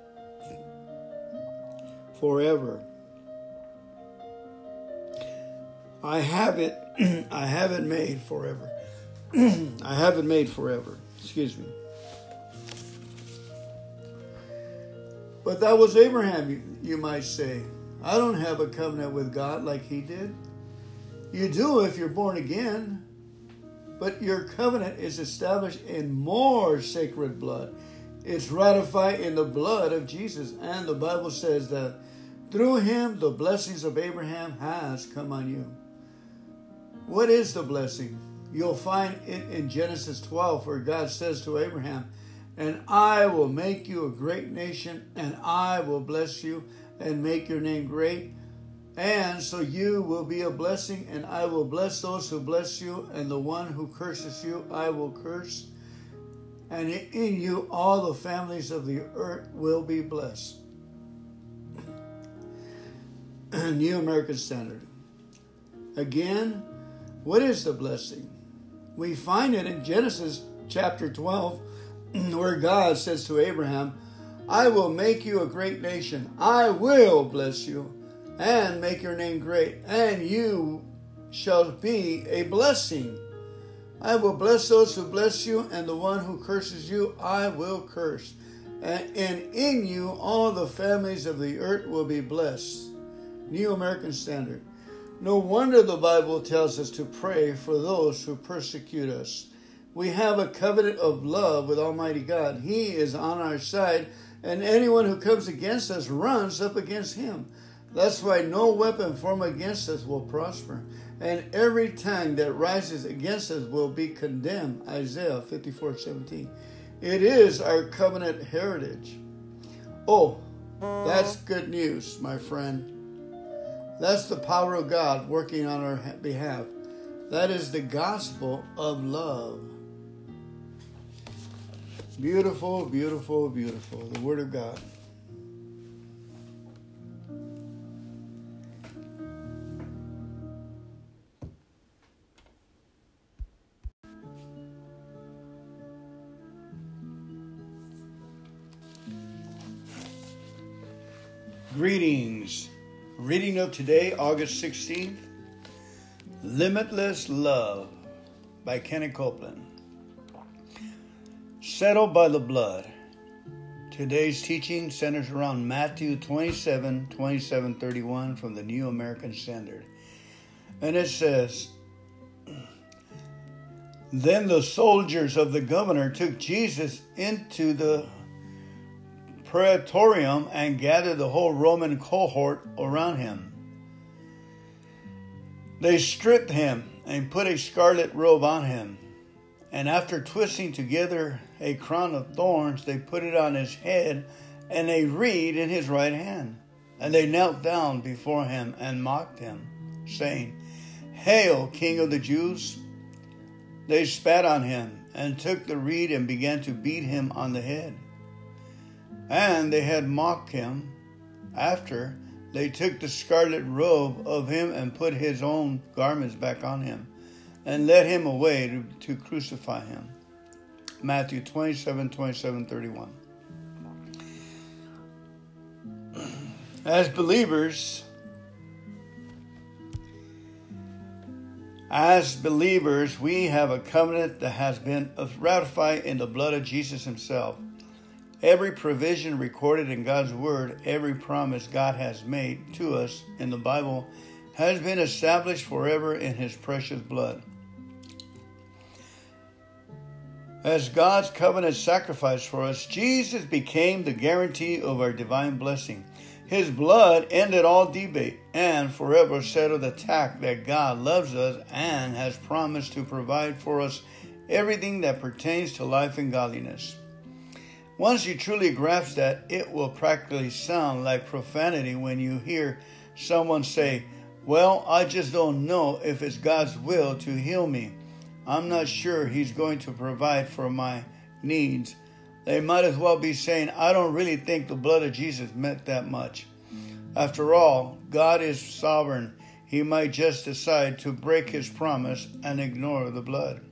forever. I have it. *clears throat* I have it made forever. I haven't made forever. Excuse me. But that was Abraham, you, you might say. I don't have a covenant with God like he did. You do if you're born again, but your covenant is established in more sacred blood. It's ratified in the blood of Jesus, and the Bible says that through him the blessings of Abraham has come on you. What is the blessing? You'll find it in Genesis 12, where God says to Abraham, And I will make you a great nation, and I will bless you and make your name great. And so you will be a blessing, and I will bless those who bless you, and the one who curses you, I will curse. And in you, all the families of the earth will be blessed. *clears throat* New American Standard. Again, what is the blessing? We find it in Genesis chapter 12, *clears throat* where God says to Abraham, I will make you a great nation. I will bless you and make your name great, and you shall be a blessing. I will bless those who bless you, and the one who curses you, I will curse. And in you, all the families of the earth will be blessed. New American Standard. No wonder the Bible tells us to pray for those who persecute us. We have a covenant of love with Almighty God. He is on our side, and anyone who comes against us runs up against him. That's why no weapon formed against us will prosper, and every tongue that rises against us will be condemned. Isaiah 54 17. It is our covenant heritage. Oh, that's good news, my friend. That's the power of God working on our behalf. That is the gospel of love. Beautiful, beautiful, beautiful. The Word of God. Greetings. Reading of today, August 16th Limitless Love by Kenneth Copeland. Settled by the blood. Today's teaching centers around Matthew 27 27 31 from the New American Standard. And it says, Then the soldiers of the governor took Jesus into the praetorium and gathered the whole Roman cohort around him. They stripped him and put a scarlet robe on him, and after twisting together a crown of thorns, they put it on his head and a reed in his right hand. And they knelt down before him and mocked him, saying, Hail, King of the Jews! They spat on him and took the reed and began to beat him on the head. And they had mocked him. After, they took the scarlet robe of him and put his own garments back on him, and led him away to, to crucify him. Matthew 27 27 31. As believers, As believers, we have a covenant that has been ratified in the blood of Jesus Himself. Every provision recorded in God's Word, every promise God has made to us in the Bible, has been established forever in His precious blood. As God's covenant sacrifice for us, Jesus became the guarantee of our divine blessing. His blood ended all debate and forever settled the fact that God loves us and has promised to provide for us everything that pertains to life and godliness. Once you truly grasp that, it will practically sound like profanity when you hear someone say, Well, I just don't know if it's God's will to heal me. I'm not sure He's going to provide for my needs they might as well be saying, I don't really think the blood of Jesus meant that much. After all, God is sovereign. He might just decide to break his promise and ignore the blood.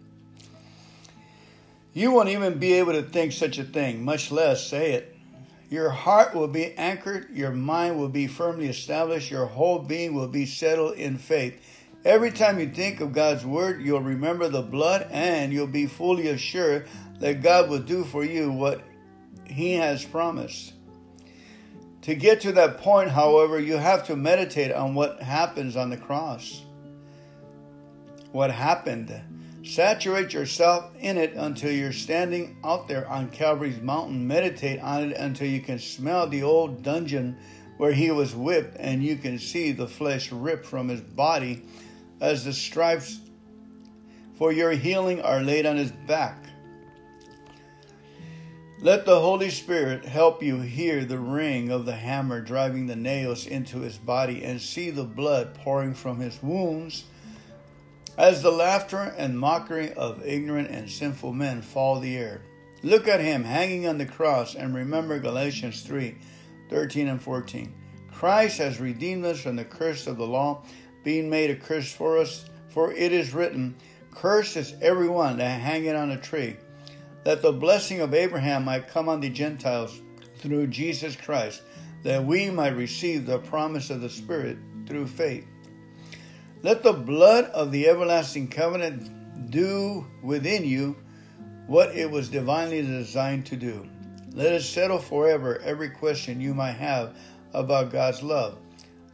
You won't even be able to think such a thing, much less say it. Your heart will be anchored, your mind will be firmly established, your whole being will be settled in faith. Every time you think of God's word, you'll remember the blood and you'll be fully assured that God will do for you what He has promised. To get to that point, however, you have to meditate on what happens on the cross. What happened. Saturate yourself in it until you're standing out there on Calvary's mountain. Meditate on it until you can smell the old dungeon where he was whipped and you can see the flesh ripped from his body as the stripes for your healing are laid on his back. Let the Holy Spirit help you hear the ring of the hammer driving the nails into his body and see the blood pouring from his wounds as the laughter and mockery of ignorant and sinful men fall the air. Look at him hanging on the cross and remember Galatians 3 13 and 14. Christ has redeemed us from the curse of the law, being made a curse for us, for it is written, Cursed is everyone that hangeth on a tree that the blessing of Abraham might come on the Gentiles through Jesus Christ, that we might receive the promise of the Spirit through faith. Let the blood of the everlasting covenant do within you what it was divinely designed to do. Let it settle forever every question you might have about God's love.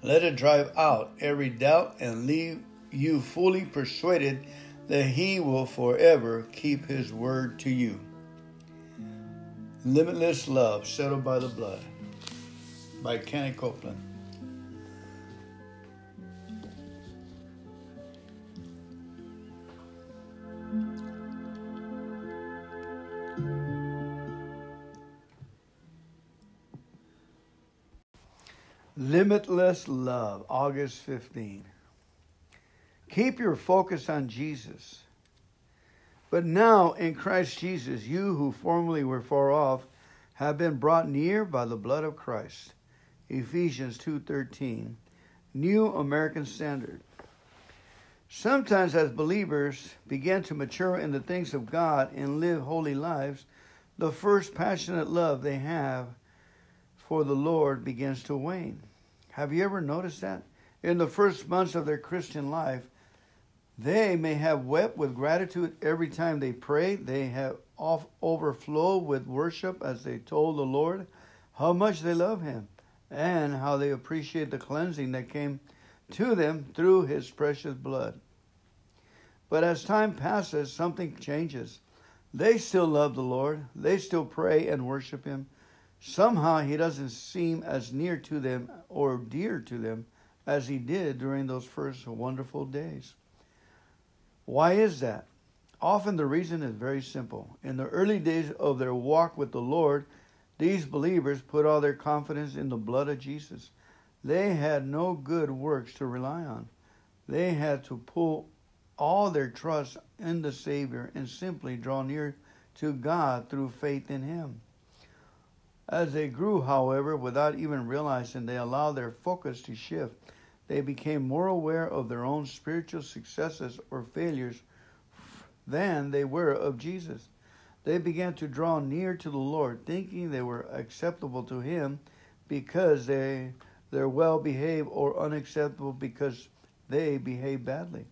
Let it drive out every doubt and leave you fully persuaded that He will forever keep His word to you. Limitless Love, Settled by the Blood by Kenny Copeland. Limitless Love, August 15. Keep your focus on Jesus. But now in Christ Jesus, you who formerly were far off have been brought near by the blood of Christ. Ephesians 2:13, New American Standard. Sometimes as believers begin to mature in the things of God and live holy lives, the first passionate love they have for the Lord begins to wane. Have you ever noticed that? In the first months of their Christian life, they may have wept with gratitude every time they prayed. They have off overflow with worship as they told the Lord how much they love Him and how they appreciate the cleansing that came to them through His precious blood. But as time passes, something changes. They still love the Lord, they still pray and worship Him. Somehow He doesn't seem as near to them or dear to them as He did during those first wonderful days. Why is that? Often the reason is very simple. In the early days of their walk with the Lord, these believers put all their confidence in the blood of Jesus. They had no good works to rely on. They had to pull all their trust in the Savior and simply draw near to God through faith in Him. As they grew, however, without even realizing, they allowed their focus to shift. They became more aware of their own spiritual successes or failures than they were of Jesus. They began to draw near to the Lord, thinking they were acceptable to Him because they they're well behaved or unacceptable because they behave badly.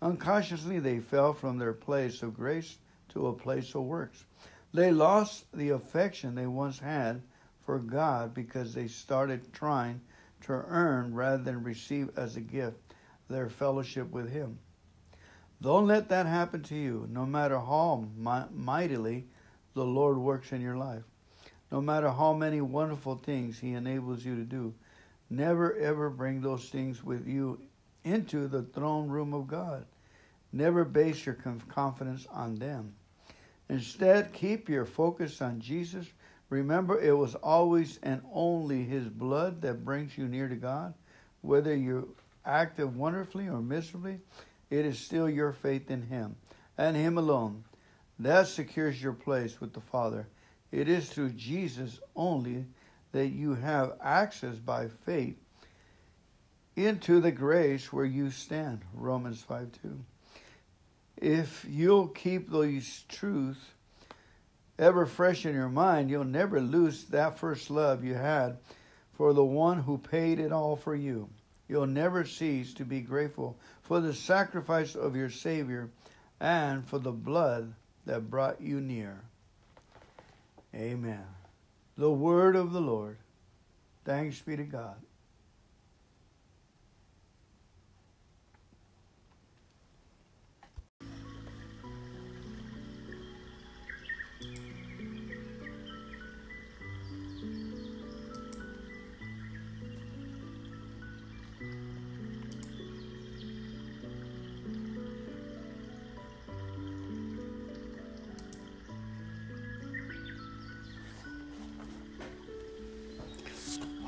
Unconsciously, they fell from their place of grace to a place of works. They lost the affection they once had for God because they started trying to earn rather than receive as a gift their fellowship with Him. Don't let that happen to you, no matter how mightily the Lord works in your life. No matter how many wonderful things He enables you to do, never ever bring those things with you into the throne room of God. Never base your confidence on them. Instead, keep your focus on Jesus. Remember, it was always and only His blood that brings you near to God. Whether you act wonderfully or miserably, it is still your faith in Him and Him alone. That secures your place with the Father. It is through Jesus only that you have access by faith into the grace where you stand. Romans 5 2 if you'll keep these truths ever fresh in your mind, you'll never lose that first love you had for the one who paid it all for you. You'll never cease to be grateful for the sacrifice of your Savior and for the blood that brought you near. Amen. The word of the Lord. Thanks be to God.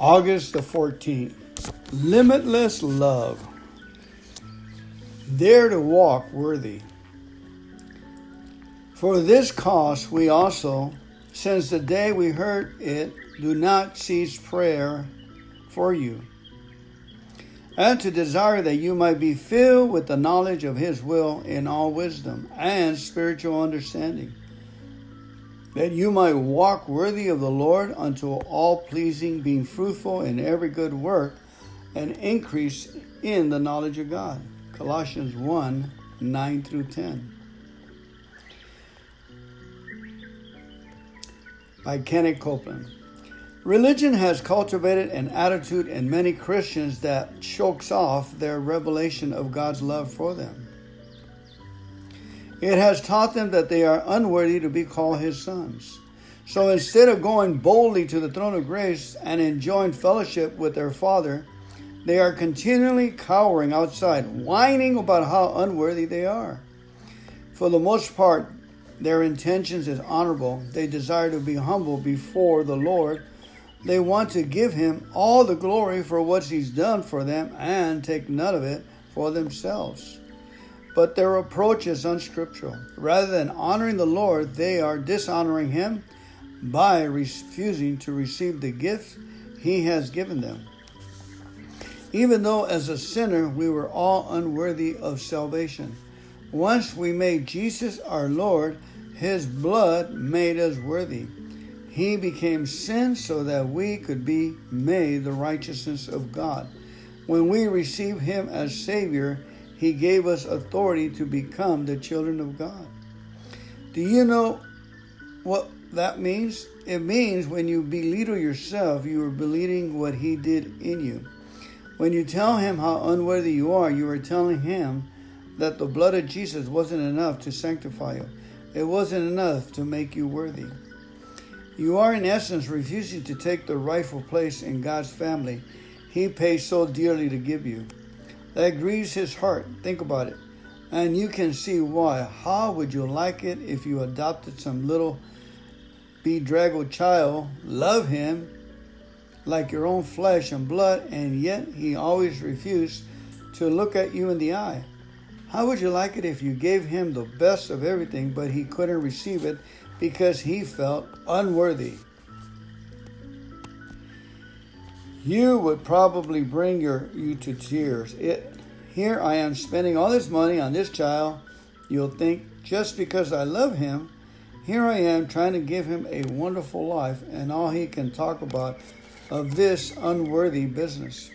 August the 14th. Limitless love. Dare to walk worthy. For this cause we also, since the day we heard it, do not cease prayer for you, and to desire that you might be filled with the knowledge of His will in all wisdom and spiritual understanding that you might walk worthy of the Lord unto all pleasing, being fruitful in every good work, and increase in the knowledge of God. Colossians 1 9 through 10. By Kenneth Copeland. Religion has cultivated an attitude in many Christians that chokes off their revelation of God's love for them. It has taught them that they are unworthy to be called his sons. So instead of going boldly to the throne of grace and enjoying fellowship with their Father, they are continually cowering outside, whining about how unworthy they are. For the most part, their intentions is honorable. They desire to be humble before the Lord. They want to give him all the glory for what he's done for them and take none of it for themselves but their approach is unscriptural. Rather than honoring the Lord, they are dishonoring Him by refusing to receive the gift He has given them. Even though as a sinner we were all unworthy of salvation, once we made Jesus our Lord, His blood made us worthy. He became sin so that we could be made the righteousness of God. When we receive Him as Savior, he gave us authority to become the children of God. Do you know what that means? It means when you belittle yourself, you are belittling what He did in you. When you tell Him how unworthy you are, you are telling Him that the blood of Jesus wasn't enough to sanctify you, it wasn't enough to make you worthy. You are, in essence, refusing to take the rightful place in God's family He paid so dearly to give you. That grieves his heart. Think about it. And you can see why. How would you like it if you adopted some little bedraggled child, love him like your own flesh and blood, and yet he always refused to look at you in the eye? How would you like it if you gave him the best of everything, but he couldn't receive it because he felt unworthy? You would probably bring your you to tears. It here I am spending all this money on this child. You'll think just because I love him, here I am trying to give him a wonderful life and all he can talk about of this unworthy business.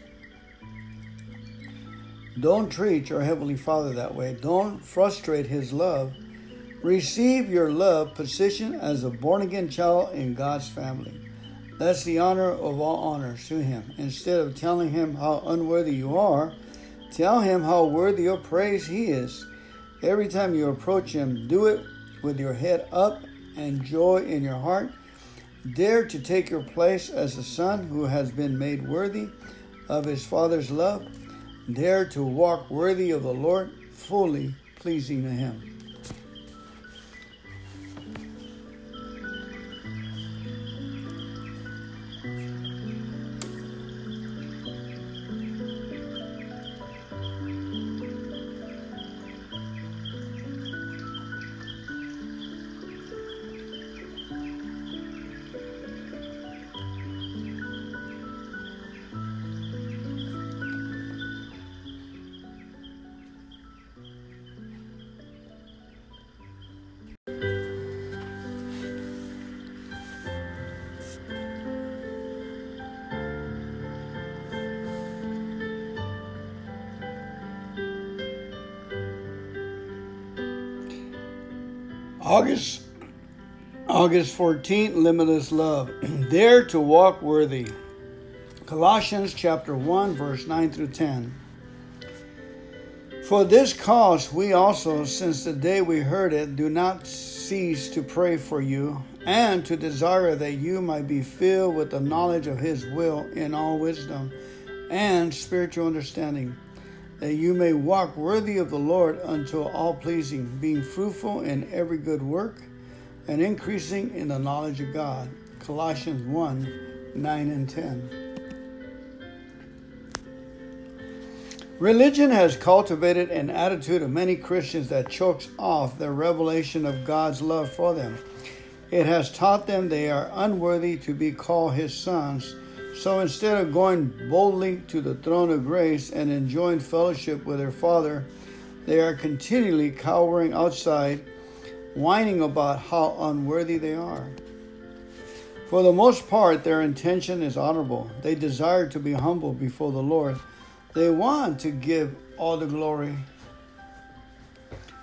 Don't treat your Heavenly Father that way. Don't frustrate His love. Receive your love position as a born again child in God's family. That's the honor of all honors to Him. Instead of telling Him how unworthy you are, tell Him how worthy of praise He is. Every time you approach Him, do it with your head up and joy in your heart. Dare to take your place as a son who has been made worthy of his Father's love dare to walk worthy of the Lord, fully pleasing to Him. August August 14th, limitless love. *clears throat* Dare to walk worthy. Colossians chapter 1 verse 9 through 10. For this cause we also since the day we heard it do not cease to pray for you and to desire that you might be filled with the knowledge of his will in all wisdom and spiritual understanding that you may walk worthy of the Lord unto all pleasing, being fruitful in every good work and increasing in the knowledge of God. Colossians 1 9 and 10. Religion has cultivated an attitude of many Christians that chokes off the revelation of God's love for them. It has taught them they are unworthy to be called His sons so instead of going boldly to the throne of grace and enjoying fellowship with their Father, they are continually cowering outside, whining about how unworthy they are. For the most part, their intention is honorable. They desire to be humble before the Lord. They want to give all the glory.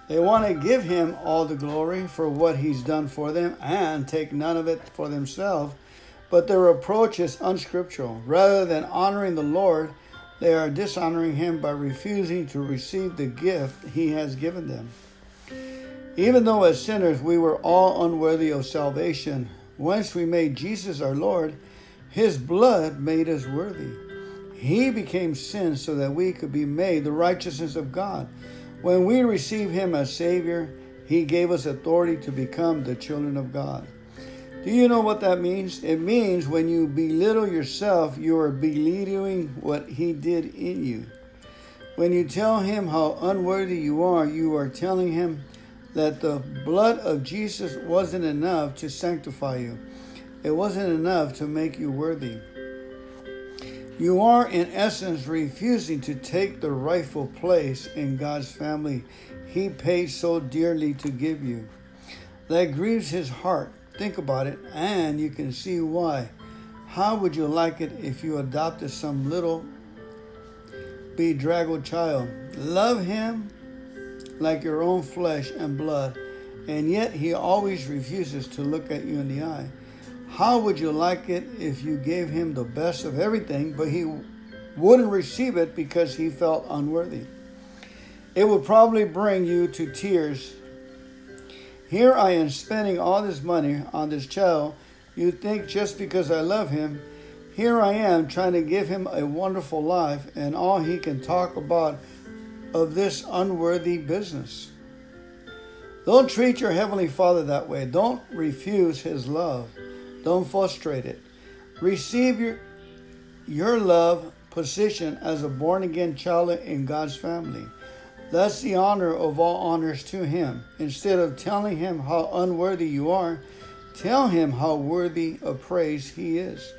They want to give Him all the glory for what He's done for them and take none of it for themselves but their approach is unscriptural. Rather than honoring the Lord, they are dishonoring Him by refusing to receive the gift He has given them. Even though as sinners we were all unworthy of salvation, once we made Jesus our Lord, His blood made us worthy. He became sin so that we could be made the righteousness of God. When we receive Him as Savior, He gave us authority to become the children of God. Do you know what that means? It means when you belittle yourself, you are belittling what He did in you. When you tell Him how unworthy you are, you are telling Him that the blood of Jesus wasn't enough to sanctify you, it wasn't enough to make you worthy. You are, in essence, refusing to take the rightful place in God's family He paid so dearly to give you. That grieves His heart Think about it, and you can see why. How would you like it if you adopted some little bedraggled child? Love him like your own flesh and blood, and yet he always refuses to look at you in the eye. How would you like it if you gave him the best of everything, but he wouldn't receive it because he felt unworthy? It would probably bring you to tears here I am spending all this money on this child. You think just because I love him, here I am trying to give him a wonderful life, and all he can talk about of this unworthy business. Don't treat your Heavenly Father that way. Don't refuse His love. Don't frustrate it. Receive your, your love position as a born again child in God's family. That's the honor of all honors to him. Instead of telling him how unworthy you are, tell him how worthy of praise he is.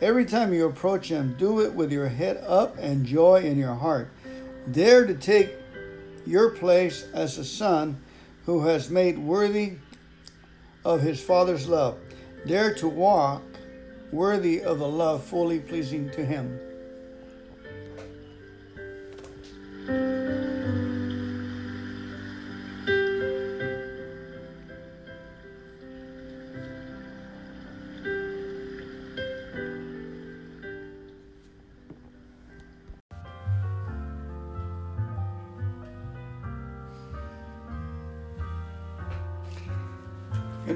Every time you approach Him, do it with your head up and joy in your heart. Dare to take your place as a son who has made worthy of his Father's love. Dare to walk worthy of the love fully pleasing to Him.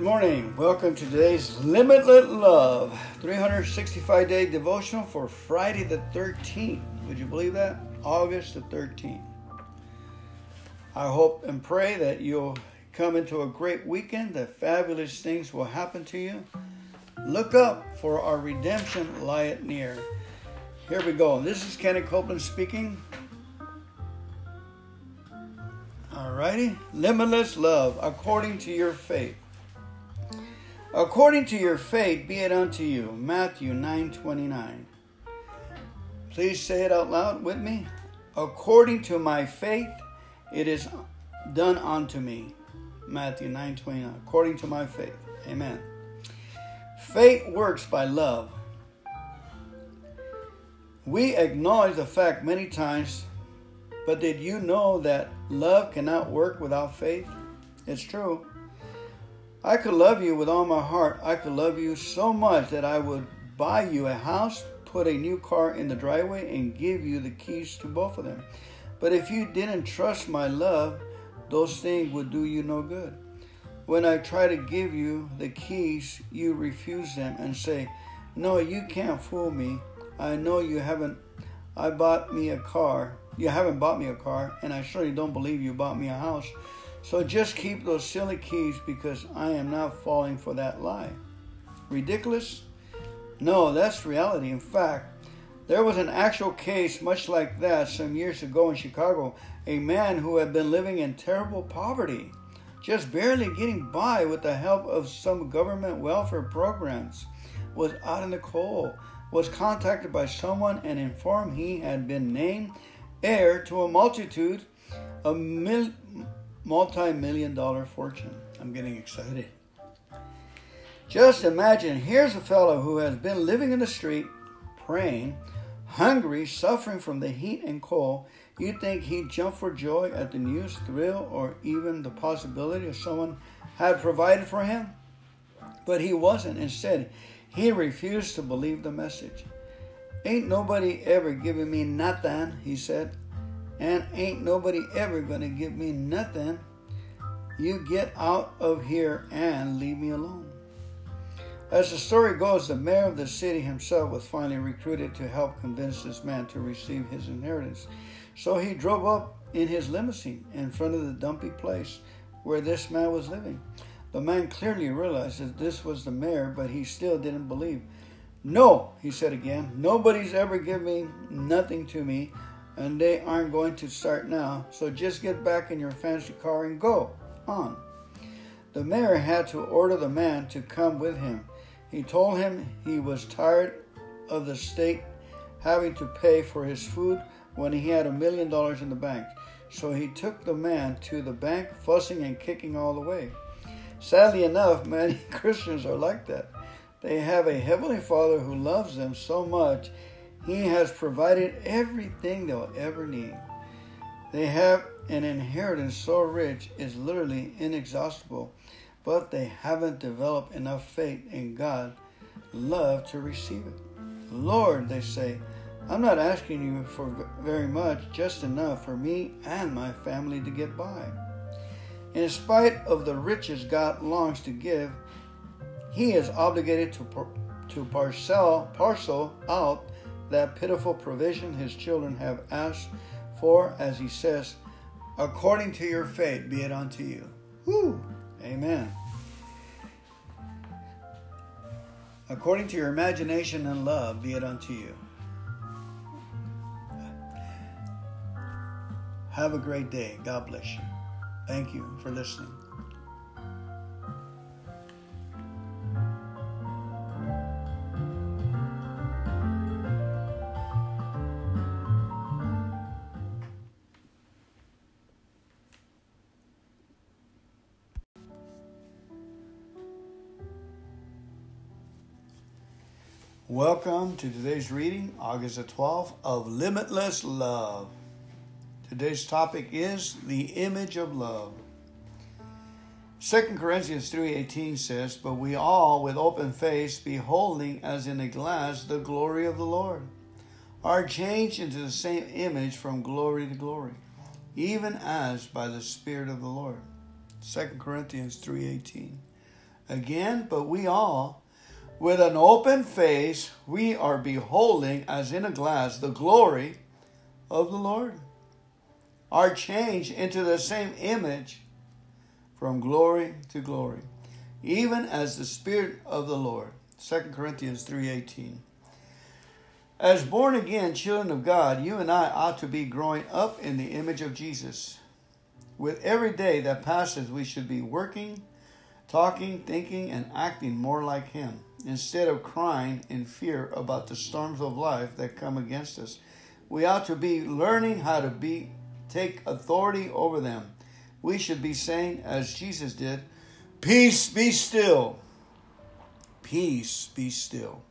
Good morning. Welcome to today's Limitless Love 365 day devotional for Friday the 13th. Would you believe that? August the 13th. I hope and pray that you'll come into a great weekend, that fabulous things will happen to you. Look up, for our redemption lieth near. Here we go. This is Kenny Copeland speaking. Alrighty. Limitless love according to your faith. According to your faith be it unto you. Matthew 9:29. Please say it out loud with me. According to my faith it is done unto me. Matthew 9:29. According to my faith. Amen. Faith works by love. We acknowledge the fact many times, but did you know that love cannot work without faith? It's true. I could love you with all my heart. I could love you so much that I would buy you a house, put a new car in the driveway, and give you the keys to both of them. But if you didn't trust my love, those things would do you no good. When I try to give you the keys, you refuse them and say, No, you can't fool me. I know you haven't. I bought me a car. You haven't bought me a car, and I surely don't believe you bought me a house. So just keep those silly keys because I am not falling for that lie. Ridiculous? No, that's reality. In fact, there was an actual case much like that some years ago in Chicago. A man who had been living in terrible poverty, just barely getting by with the help of some government welfare programs, was out in the cold, was contacted by someone and informed he had been named heir to a multitude of mil- multi million dollar fortune. I'm getting excited. Just imagine here's a fellow who has been living in the street, praying, hungry, suffering from the heat and cold. You think he'd jump for joy at the news, thrill, or even the possibility of someone had provided for him? But he wasn't. Instead, he refused to believe the message. Ain't nobody ever given me nothing, he said and ain't nobody ever gonna give me nothing. You get out of here and leave me alone. As the story goes, the mayor of the city himself was finally recruited to help convince this man to receive his inheritance. So he drove up in his limousine in front of the dumpy place where this man was living. The man clearly realized that this was the mayor, but he still didn't believe. No, he said again, nobody's ever given nothing to me and they aren't going to start now. So just get back in your fancy car and go on. The mayor had to order the man to come with him. He told him he was tired of the state having to pay for his food when he had a million dollars in the bank. So he took the man to the bank, fussing and kicking all the way. Sadly enough, many *laughs* Christians are like that. They have a Heavenly Father who loves them so much he has provided everything they'll ever need. They have an inheritance so rich it's literally inexhaustible, but they haven't developed enough faith in God, love to receive it. Lord, they say, I'm not asking you for very much, just enough for me and my family to get by. In spite of the riches God longs to give, He is obligated to, to parcel, parcel out that pitiful provision his children have asked for, as he says, according to your faith be it unto you. Whew. Amen. According to your imagination and love be it unto you. Have a great day. God bless you. Thank you for listening. Welcome to today's reading, August the 12th, of Limitless Love. Today's topic is the image of love. 2 Corinthians 3:18 says, "But we all with open face beholding as in a glass the glory of the Lord are changed into the same image from glory to glory, even as by the spirit of the Lord." 2 Corinthians 3:18. Again, but we all with an open face, we are beholding as in a glass the glory of the Lord. Are changed into the same image from glory to glory, even as the Spirit of the Lord. 2 Corinthians 3:18. As born again children of God, you and I ought to be growing up in the image of Jesus. With every day that passes, we should be working, talking, thinking, and acting more like Him instead of crying in fear about the storms of life that come against us. We ought to be learning how to be take authority over them. We should be saying, as Jesus did, Peace be still. Peace be still.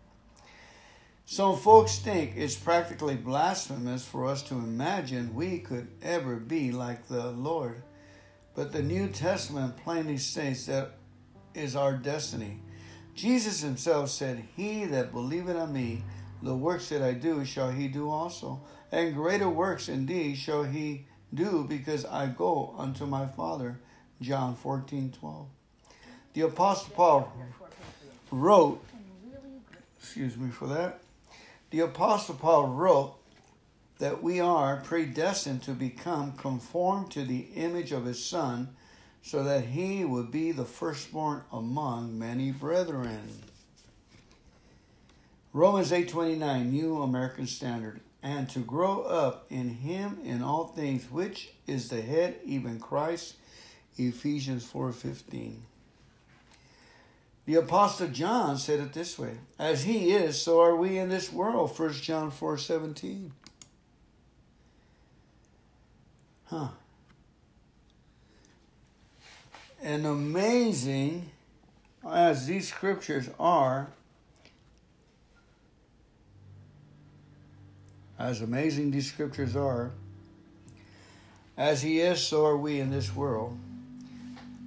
Some folks think it's practically blasphemous for us to imagine we could ever be like the Lord. But the New Testament plainly states that is our destiny. Jesus himself said, He that believeth on me, the works that I do shall he do also, and greater works indeed shall he do, because I go unto my Father. John 14 12. The Apostle Paul wrote, excuse me for that. The Apostle Paul wrote that we are predestined to become conformed to the image of his Son so that he would be the firstborn among many brethren. Romans 8:29 New American Standard. And to grow up in him in all things which is the head even Christ. Ephesians 4:15 The apostle John said it this way as he is so are we in this world. 1 John 4:17 Huh and amazing as these scriptures are, as amazing these scriptures are, as he is, so are we in this world.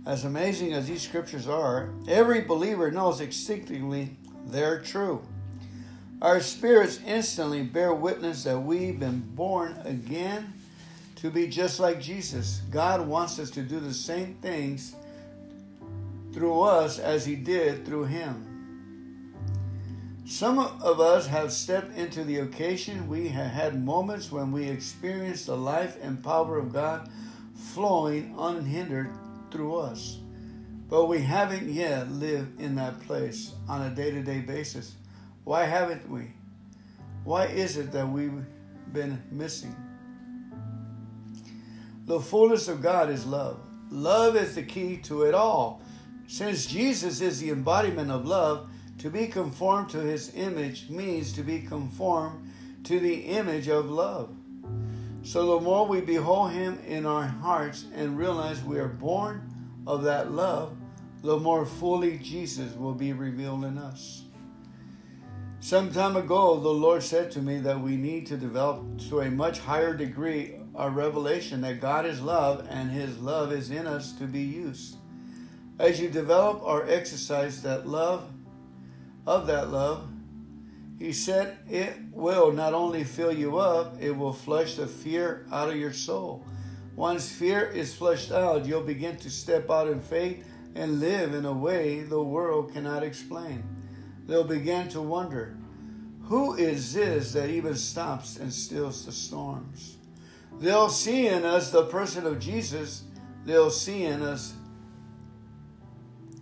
As amazing as these scriptures are, every believer knows instinctively they're true. Our spirits instantly bear witness that we've been born again to be just like Jesus. God wants us to do the same things through us as he did through him. Some of us have stepped into the occasion. We have had moments when we experienced the life and power of God flowing unhindered through us. But we haven't yet lived in that place on a day to day basis. Why haven't we? Why is it that we've been missing? The fullness of God is love. Love is the key to it all. Since Jesus is the embodiment of love, to be conformed to his image means to be conformed to the image of love. So the more we behold him in our hearts and realize we are born of that love, the more fully Jesus will be revealed in us. Some time ago, the Lord said to me that we need to develop to a much higher degree a revelation that God is love and his love is in us to be used. As you develop or exercise that love, of that love, he said it will not only fill you up, it will flush the fear out of your soul. Once fear is flushed out, you'll begin to step out in faith and live in a way the world cannot explain. They'll begin to wonder, who is this that even stops and stills the storms? They'll see in us the person of Jesus. They'll see in us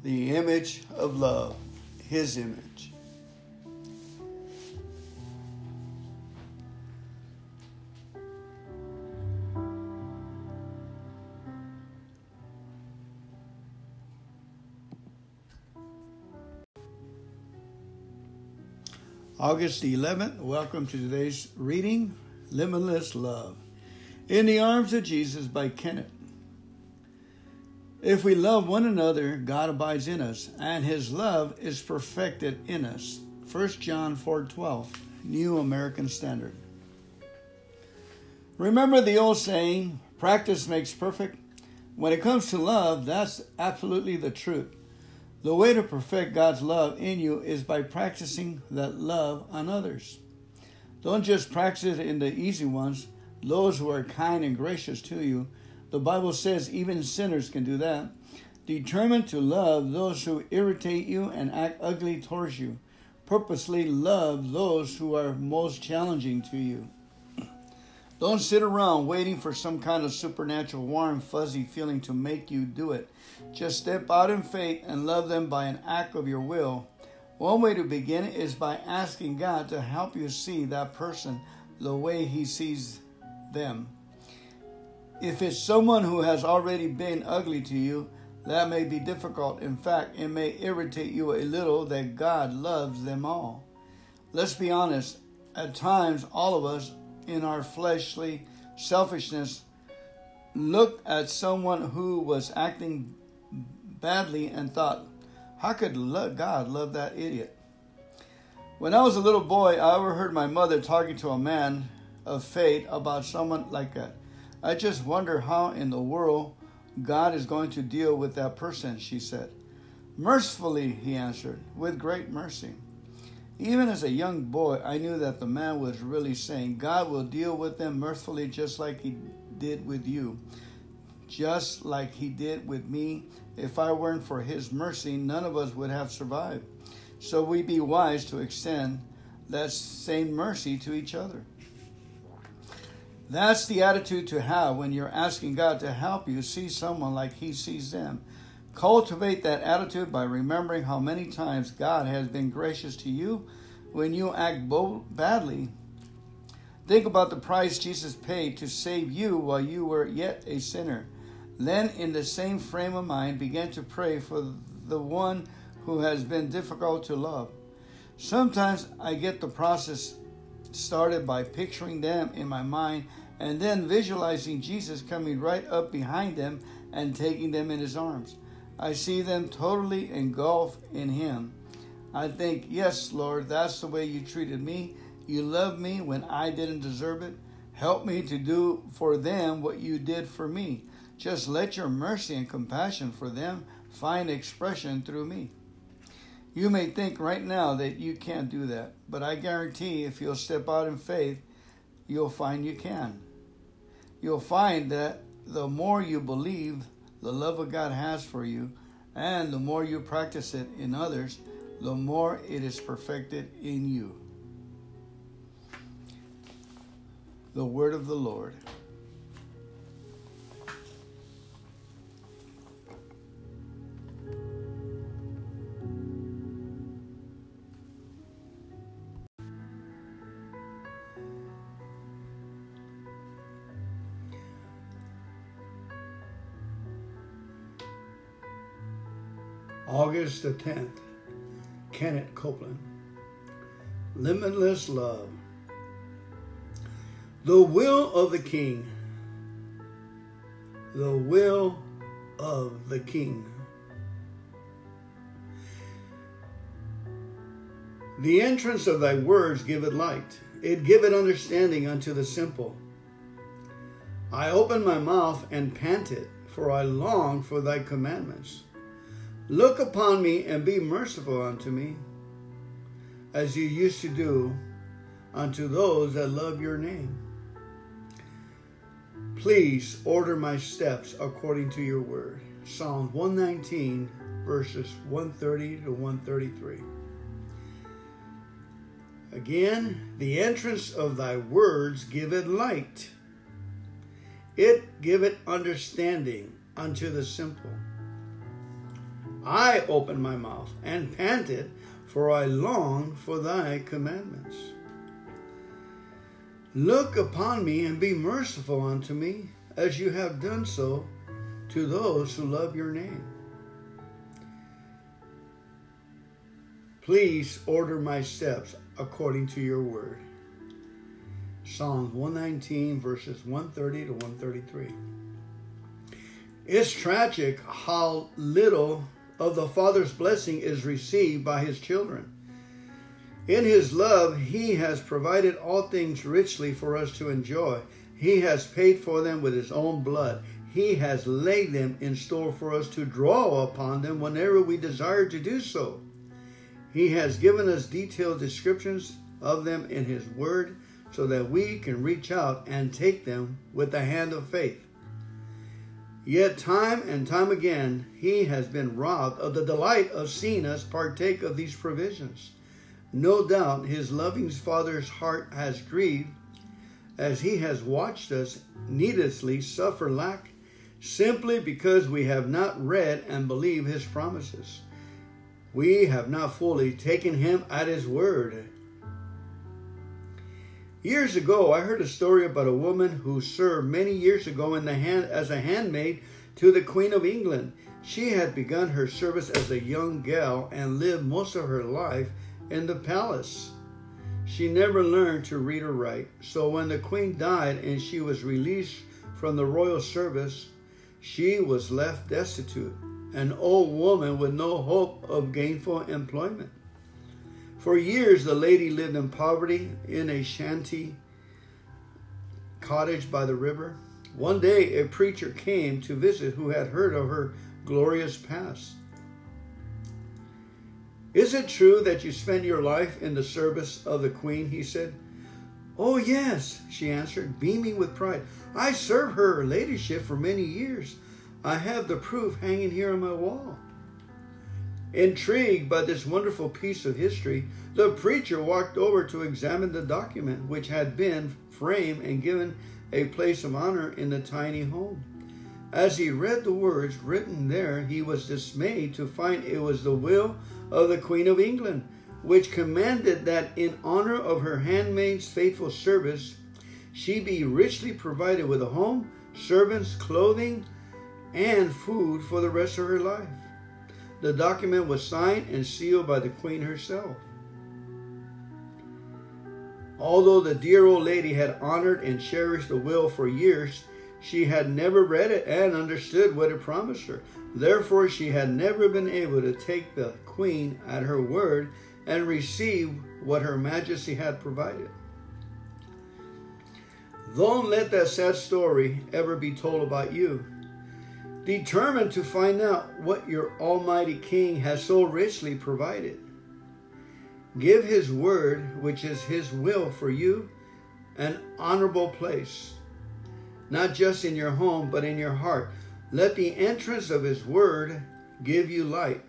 the image of love, His image. August 11th, welcome to today's reading Limitless Love. In the Arms of Jesus by Kenneth if we love one another, God abides in us, and his love is perfected in us. 1 John 4:12, New American Standard. Remember the old saying, practice makes perfect? When it comes to love, that's absolutely the truth. The way to perfect God's love in you is by practicing that love on others. Don't just practice it in the easy ones, those who are kind and gracious to you. The Bible says even sinners can do that. Determined to love those who irritate you and act ugly towards you. Purposely love those who are most challenging to you. *clears throat* Don't sit around waiting for some kind of supernatural warm, fuzzy feeling to make you do it. Just step out in faith and love them by an act of your will. One way to begin is by asking God to help you see that person the way He sees them. If it's someone who has already been ugly to you, that may be difficult. In fact, it may irritate you a little that God loves them all. Let's be honest, at times, all of us in our fleshly selfishness looked at someone who was acting badly and thought, how could God love that idiot? When I was a little boy, I overheard my mother talking to a man of faith about someone like that. I just wonder how in the world God is going to deal with that person, she said. Mercifully, he answered, with great mercy. Even as a young boy, I knew that the man was really saying, God will deal with them mercifully just like he did with you, just like he did with me. If I weren't for his mercy, none of us would have survived. So we be wise to extend that same mercy to each other. That's the attitude to have when you're asking God to help you see someone like He sees them. Cultivate that attitude by remembering how many times God has been gracious to you when you act badly. Think about the price Jesus paid to save you while you were yet a sinner. Then, in the same frame of mind, begin to pray for the one who has been difficult to love. Sometimes I get the process started by picturing them in my mind and then visualizing Jesus coming right up behind them and taking them in his arms. I see them totally engulfed in Him. I think, yes, Lord, that's the way you treated me. You loved me when I didn't deserve it. Help me to do for them what you did for me. Just let your mercy and compassion for them find expression through me. You may think right now that you can't do that, but I guarantee if you'll step out in faith, you'll find you can. You'll find that the more you believe, the love of God has for you, and the more you practice it in others, the more it is perfected in you. The word of the Lord. August the 10th, Kenneth Copeland. Limitless Love. The will of the King. The will of the King. The entrance of thy words give it light, it giveth understanding unto the simple. I opened my mouth and panted, for I long for thy commandments. Look upon me and be merciful unto me, as you used to do unto those that love your name. Please order my steps according to your word. Psalm 119, verses 130 to 133. Again, the entrance of thy words give it light. It giveth understanding unto the simple. I opened my mouth and panted, for I long for thy commandments. Look upon me and be merciful unto me, as you have done so to those who love your name. Please order my steps according to your word. Psalms 119, verses 130 to 133. It's tragic how little of the Father's blessing is received by his children. In his love, he has provided all things richly for us to enjoy. He has paid for them with his own blood. He has laid them in store for us to draw upon them whenever we desire to do so. He has given us detailed descriptions of them in his word so that we can reach out and take them with the hand of faith. Yet, time and time again, he has been robbed of the delight of seeing us partake of these provisions. No doubt his loving Father's heart has grieved as he has watched us needlessly suffer lack simply because we have not read and believed his promises. We have not fully taken him at his word. Years ago, I heard a story about a woman who served many years ago in the hand as a handmaid to the Queen of England. She had begun her service as a young gal and lived most of her life in the palace. She never learned to read or write, so when the queen died and she was released from the royal service, she was left destitute, an old woman with no hope of gainful employment. For years, the lady lived in poverty in a shanty cottage by the river. One day, a preacher came to visit who had heard of her glorious past. Is it true that you spend your life in the service of the queen? He said. Oh, yes, she answered, beaming with pride. I served her ladyship for many years. I have the proof hanging here on my wall. Intrigued by this wonderful piece of history, the preacher walked over to examine the document, which had been framed and given a place of honor in the tiny home. As he read the words written there, he was dismayed to find it was the will of the Queen of England, which commanded that in honor of her handmaid's faithful service, she be richly provided with a home, servants, clothing, and food for the rest of her life. The document was signed and sealed by the Queen herself. Although the dear old lady had honored and cherished the will for years, she had never read it and understood what it promised her. Therefore, she had never been able to take the queen at her word and receive what her majesty had provided. Don't let that sad story ever be told about you. Determined to find out what your Almighty King has so richly provided. Give His word, which is His will for you, an honorable place, not just in your home, but in your heart. Let the entrance of His word give you light,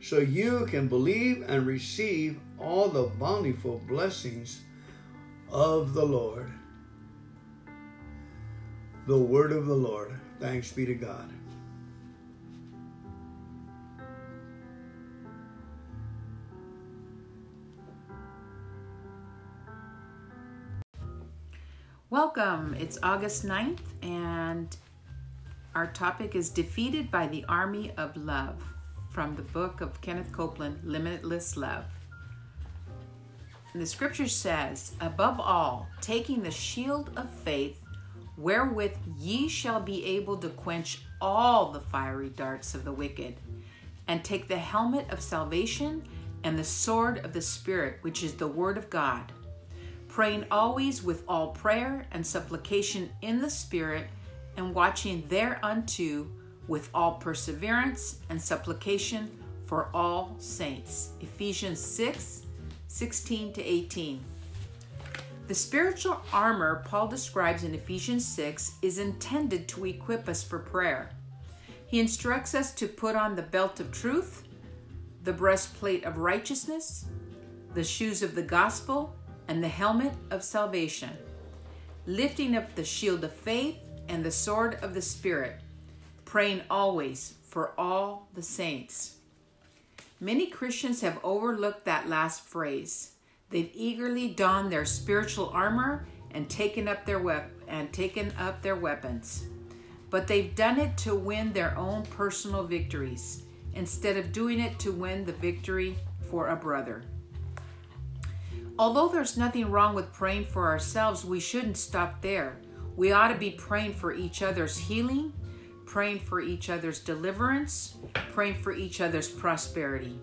so you can believe and receive all the bountiful blessings of the Lord. The word of the Lord. Thanks be to God. Welcome. It's August 9th, and our topic is Defeated by the Army of Love from the book of Kenneth Copeland, Limitless Love. And the scripture says, Above all, taking the shield of faith, wherewith ye shall be able to quench all the fiery darts of the wicked, and take the helmet of salvation and the sword of the Spirit, which is the word of God praying always with all prayer and supplication in the Spirit, and watching thereunto with all perseverance and supplication for all saints. Ephesians 6 16 to 18. The spiritual armor Paul describes in Ephesians 6 is intended to equip us for prayer. He instructs us to put on the belt of truth, the breastplate of righteousness, the shoes of the gospel, and the helmet of salvation, lifting up the shield of faith and the sword of the Spirit, praying always for all the saints. Many Christians have overlooked that last phrase. They've eagerly donned their spiritual armor and taken up their wep- and taken up their weapons. But they've done it to win their own personal victories instead of doing it to win the victory for a brother. Although there's nothing wrong with praying for ourselves, we shouldn't stop there. We ought to be praying for each other's healing, praying for each other's deliverance, praying for each other's prosperity.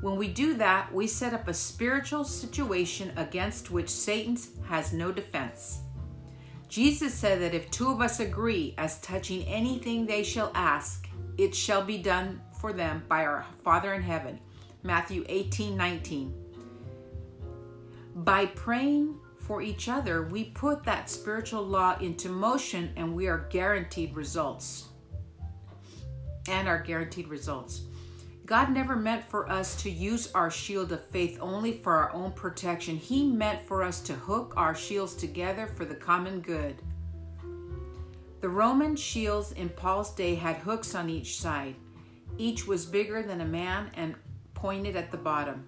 When we do that, we set up a spiritual situation against which Satan has no defense. Jesus said that if two of us agree as touching anything they shall ask, it shall be done for them by our Father in heaven. Matthew 18 19. By praying for each other, we put that spiritual law into motion and we are guaranteed results. And are guaranteed results. God never meant for us to use our shield of faith only for our own protection. He meant for us to hook our shields together for the common good. The Roman shields in Paul's day had hooks on each side. Each was bigger than a man and pointed at the bottom.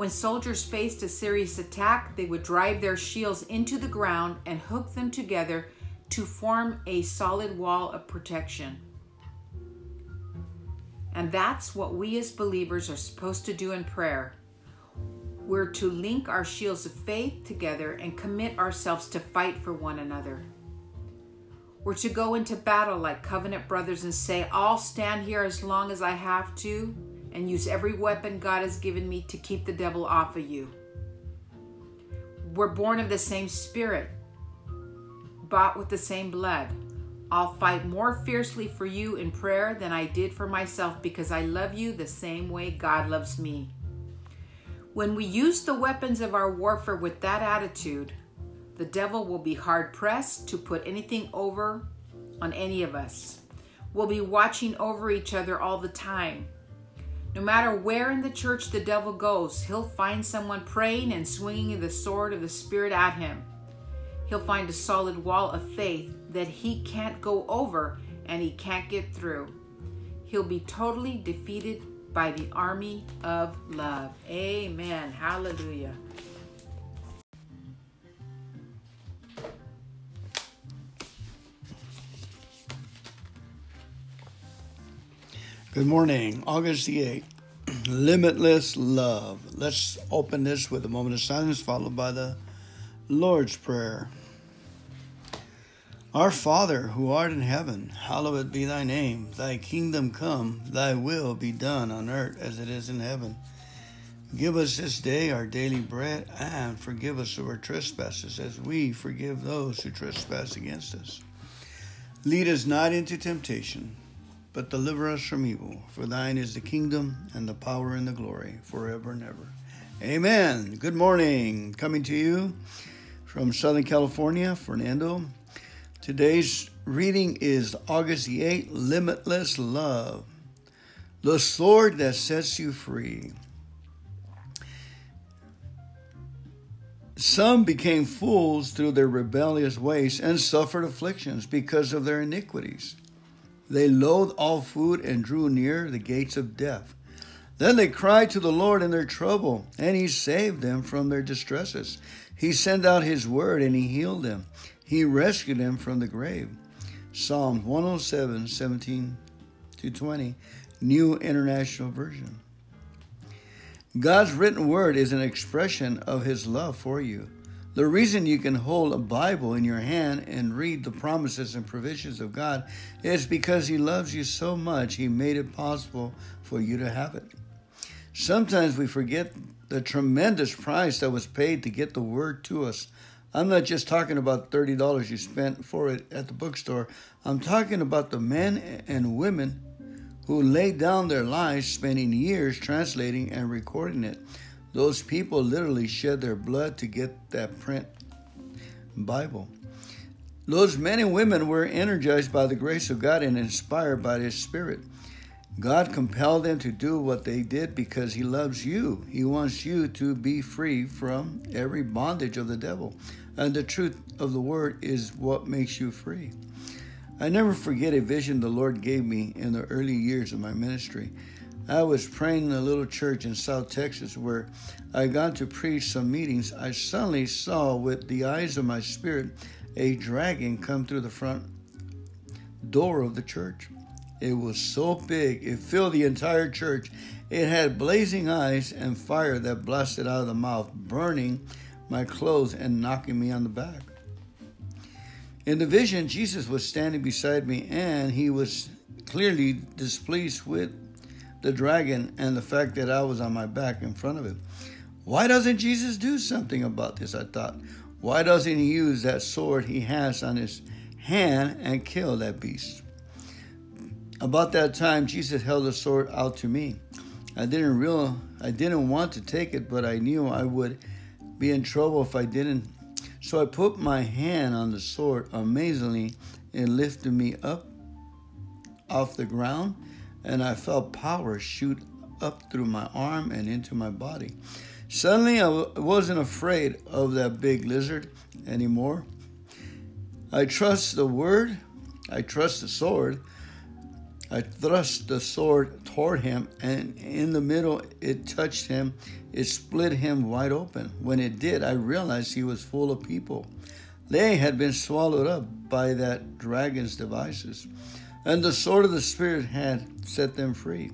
When soldiers faced a serious attack, they would drive their shields into the ground and hook them together to form a solid wall of protection. And that's what we as believers are supposed to do in prayer. We're to link our shields of faith together and commit ourselves to fight for one another. We're to go into battle like covenant brothers and say, I'll stand here as long as I have to and use every weapon God has given me to keep the devil off of you. We're born of the same spirit, bought with the same blood. I'll fight more fiercely for you in prayer than I did for myself because I love you the same way God loves me. When we use the weapons of our warfare with that attitude, the devil will be hard pressed to put anything over on any of us. We'll be watching over each other all the time. No matter where in the church the devil goes, he'll find someone praying and swinging the sword of the Spirit at him. He'll find a solid wall of faith that he can't go over and he can't get through. He'll be totally defeated by the army of love. Amen. Hallelujah. Good morning, August the 8th. *clears throat* Limitless love. Let's open this with a moment of silence, followed by the Lord's Prayer. Our Father, who art in heaven, hallowed be thy name. Thy kingdom come, thy will be done on earth as it is in heaven. Give us this day our daily bread, and forgive us our trespasses as we forgive those who trespass against us. Lead us not into temptation, but deliver us from evil. For thine is the kingdom, and the power, and the glory, forever and ever. Amen. Good morning. Coming to you from Southern California, Fernando. Today's reading is August the 8th Limitless Love, the sword that sets you free. Some became fools through their rebellious ways and suffered afflictions because of their iniquities. They loathed all food and drew near the gates of death. Then they cried to the Lord in their trouble, and he saved them from their distresses. He sent out his word, and he healed them. He rescued them from the grave. Psalm 107, 17 to 20, New International Version. God's written word is an expression of his love for you. The reason you can hold a Bible in your hand and read the promises and provisions of God is because He loves you so much, He made it possible for you to have it. Sometimes we forget the tremendous price that was paid to get the Word to us. I'm not just talking about $30 you spent for it at the bookstore. I'm talking about the men and women who laid down their lives spending years translating and recording it. Those people literally shed their blood to get that print Bible. Those men and women were energized by the grace of God and inspired by His Spirit. God compelled them to do what they did because He loves you. He wants you to be free from every bondage of the devil. And the truth of the Word is what makes you free. I never forget a vision the Lord gave me in the early years of my ministry. I was praying in a little church in South Texas where I got to preach some meetings. I suddenly saw with the eyes of my spirit a dragon come through the front door of the church. It was so big, it filled the entire church. It had blazing eyes and fire that blasted out of the mouth, burning my clothes and knocking me on the back. In the vision, Jesus was standing beside me and he was clearly displeased with the dragon and the fact that I was on my back in front of it. Why doesn't Jesus do something about this? I thought. Why doesn't he use that sword he has on his hand and kill that beast? About that time, Jesus held the sword out to me. I didn't real I didn't want to take it, but I knew I would be in trouble if I didn't. So I put my hand on the sword. Amazingly, it lifted me up off the ground, and I felt power shoot up through my arm and into my body. Suddenly, I wasn't afraid of that big lizard anymore. I trust the word, I trust the sword. I thrust the sword toward him, and in the middle it touched him. It split him wide open. When it did, I realized he was full of people. They had been swallowed up by that dragon's devices, and the sword of the Spirit had set them free.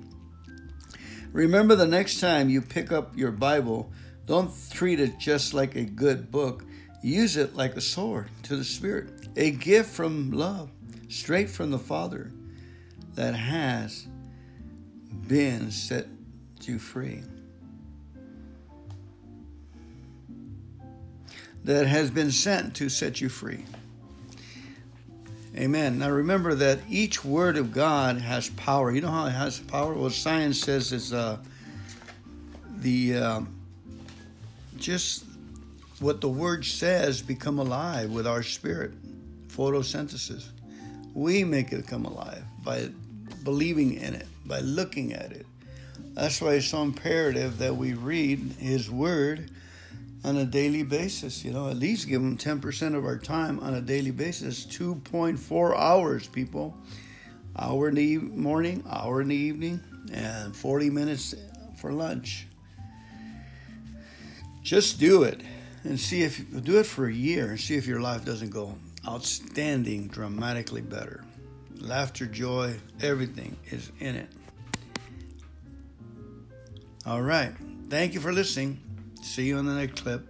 Remember the next time you pick up your Bible, don't treat it just like a good book. Use it like a sword to the Spirit, a gift from love, straight from the Father that has been set you free. That has been sent to set you free. Amen. Now remember that each word of God has power. You know how it has power? Well, science says it's uh, the uh, just what the word says become alive with our spirit. Photosynthesis. We make it come alive by believing in it, by looking at it. That's why it's so imperative that we read His Word on a daily basis. You know, at least give them 10% of our time on a daily basis. 2.4 hours, people. Hour in the morning, hour in the evening, and 40 minutes for lunch. Just do it and see if do it for a year and see if your life doesn't go outstanding, dramatically better laughter, joy, everything is in it. All right. Thank you for listening. See you in the next clip.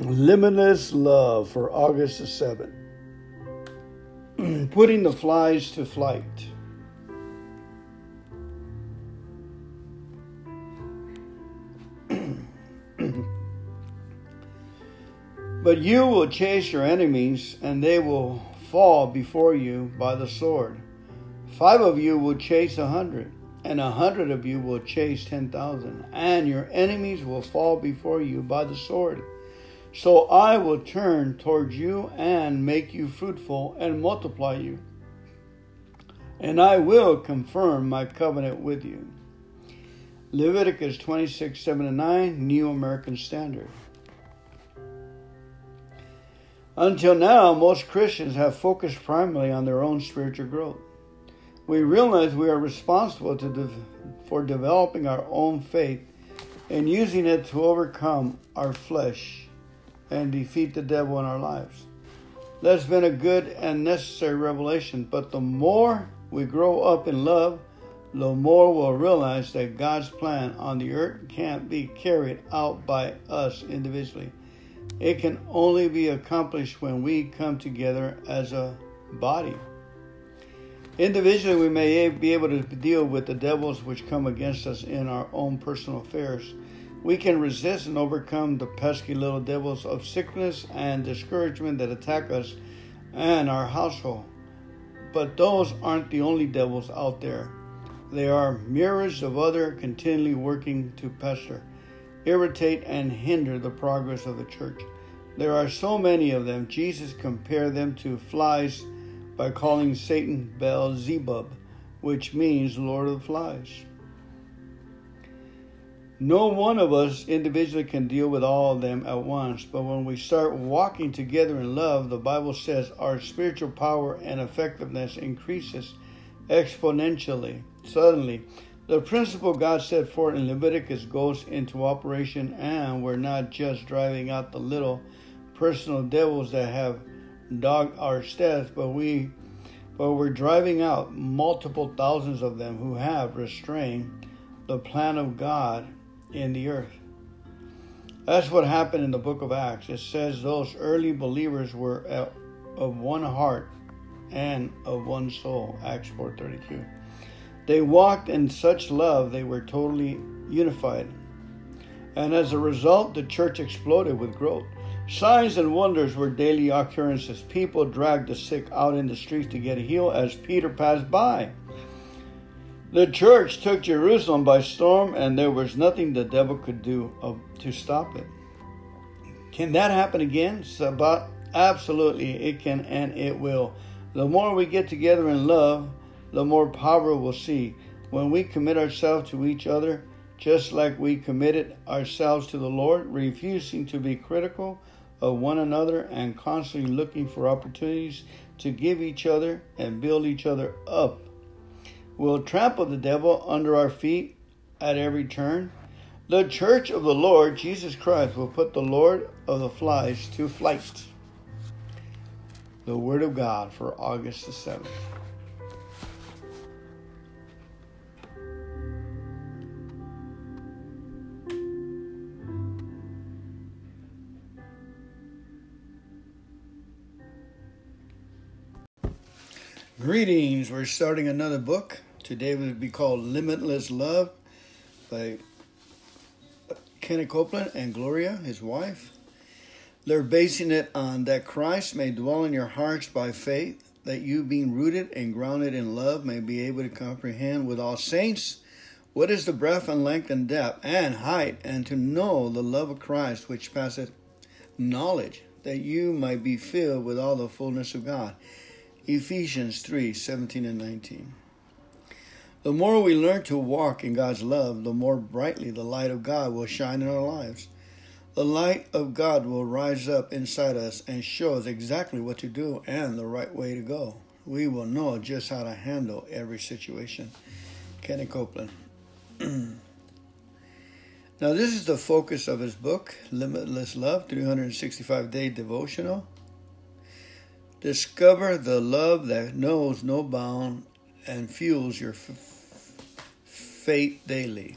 Limitless Love for August the 7th. *clears throat* Putting the flies to flight. But you will chase your enemies, and they will fall before you by the sword. Five of you will chase a hundred, and a hundred of you will chase ten thousand, and your enemies will fall before you by the sword. So I will turn towards you and make you fruitful and multiply you. And I will confirm my covenant with you. Leviticus 26, 7 and 9, New American Standard. Until now, most Christians have focused primarily on their own spiritual growth. We realize we are responsible de- for developing our own faith and using it to overcome our flesh and defeat the devil in our lives. That's been a good and necessary revelation, but the more we grow up in love, the more we'll realize that God's plan on the earth can't be carried out by us individually. It can only be accomplished when we come together as a body. Individually, we may be able to deal with the devils which come against us in our own personal affairs we can resist and overcome the pesky little devils of sickness and discouragement that attack us and our household. But those aren't the only devils out there. They are mirrors of other continually working to pester, irritate, and hinder the progress of the church. There are so many of them, Jesus compared them to flies by calling Satan Beelzebub, which means Lord of the Flies. No one of us individually can deal with all of them at once, but when we start walking together in love, the Bible says our spiritual power and effectiveness increases exponentially. Suddenly, the principle God set forth in Leviticus goes into operation, and we're not just driving out the little personal devils that have dogged our steps, but we but we're driving out multiple thousands of them who have restrained the plan of God in the earth. That's what happened in the book of Acts. It says those early believers were uh, of one heart and of one soul. Acts 4:32. They walked in such love they were totally unified. And as a result, the church exploded with growth. Signs and wonders were daily occurrences. People dragged the sick out in the streets to get healed as Peter passed by. The church took Jerusalem by storm, and there was nothing the devil could do to stop it. Can that happen again? Sabbat? Absolutely, it can and it will. The more we get together in love, the more power we'll see. When we commit ourselves to each other, just like we committed ourselves to the Lord, refusing to be critical of one another and constantly looking for opportunities to give each other and build each other up. We'll trample the devil under our feet at every turn. The church of the Lord Jesus Christ will put the Lord of the flies to flight. The Word of God for August the 7th. Greetings. We're starting another book. Today will be called Limitless Love by Kenneth Copeland and Gloria, his wife. They're basing it on that Christ may dwell in your hearts by faith, that you, being rooted and grounded in love, may be able to comprehend with all saints what is the breadth and length and depth and height, and to know the love of Christ which passeth knowledge, that you might be filled with all the fullness of God. Ephesians 3 17 and 19. The more we learn to walk in God's love, the more brightly the light of God will shine in our lives. The light of God will rise up inside us and show us exactly what to do and the right way to go. We will know just how to handle every situation. Kenny Copeland. *clears throat* now, this is the focus of his book, Limitless Love 365 Day Devotional. Discover the love that knows no bound and fuels your f- faith daily.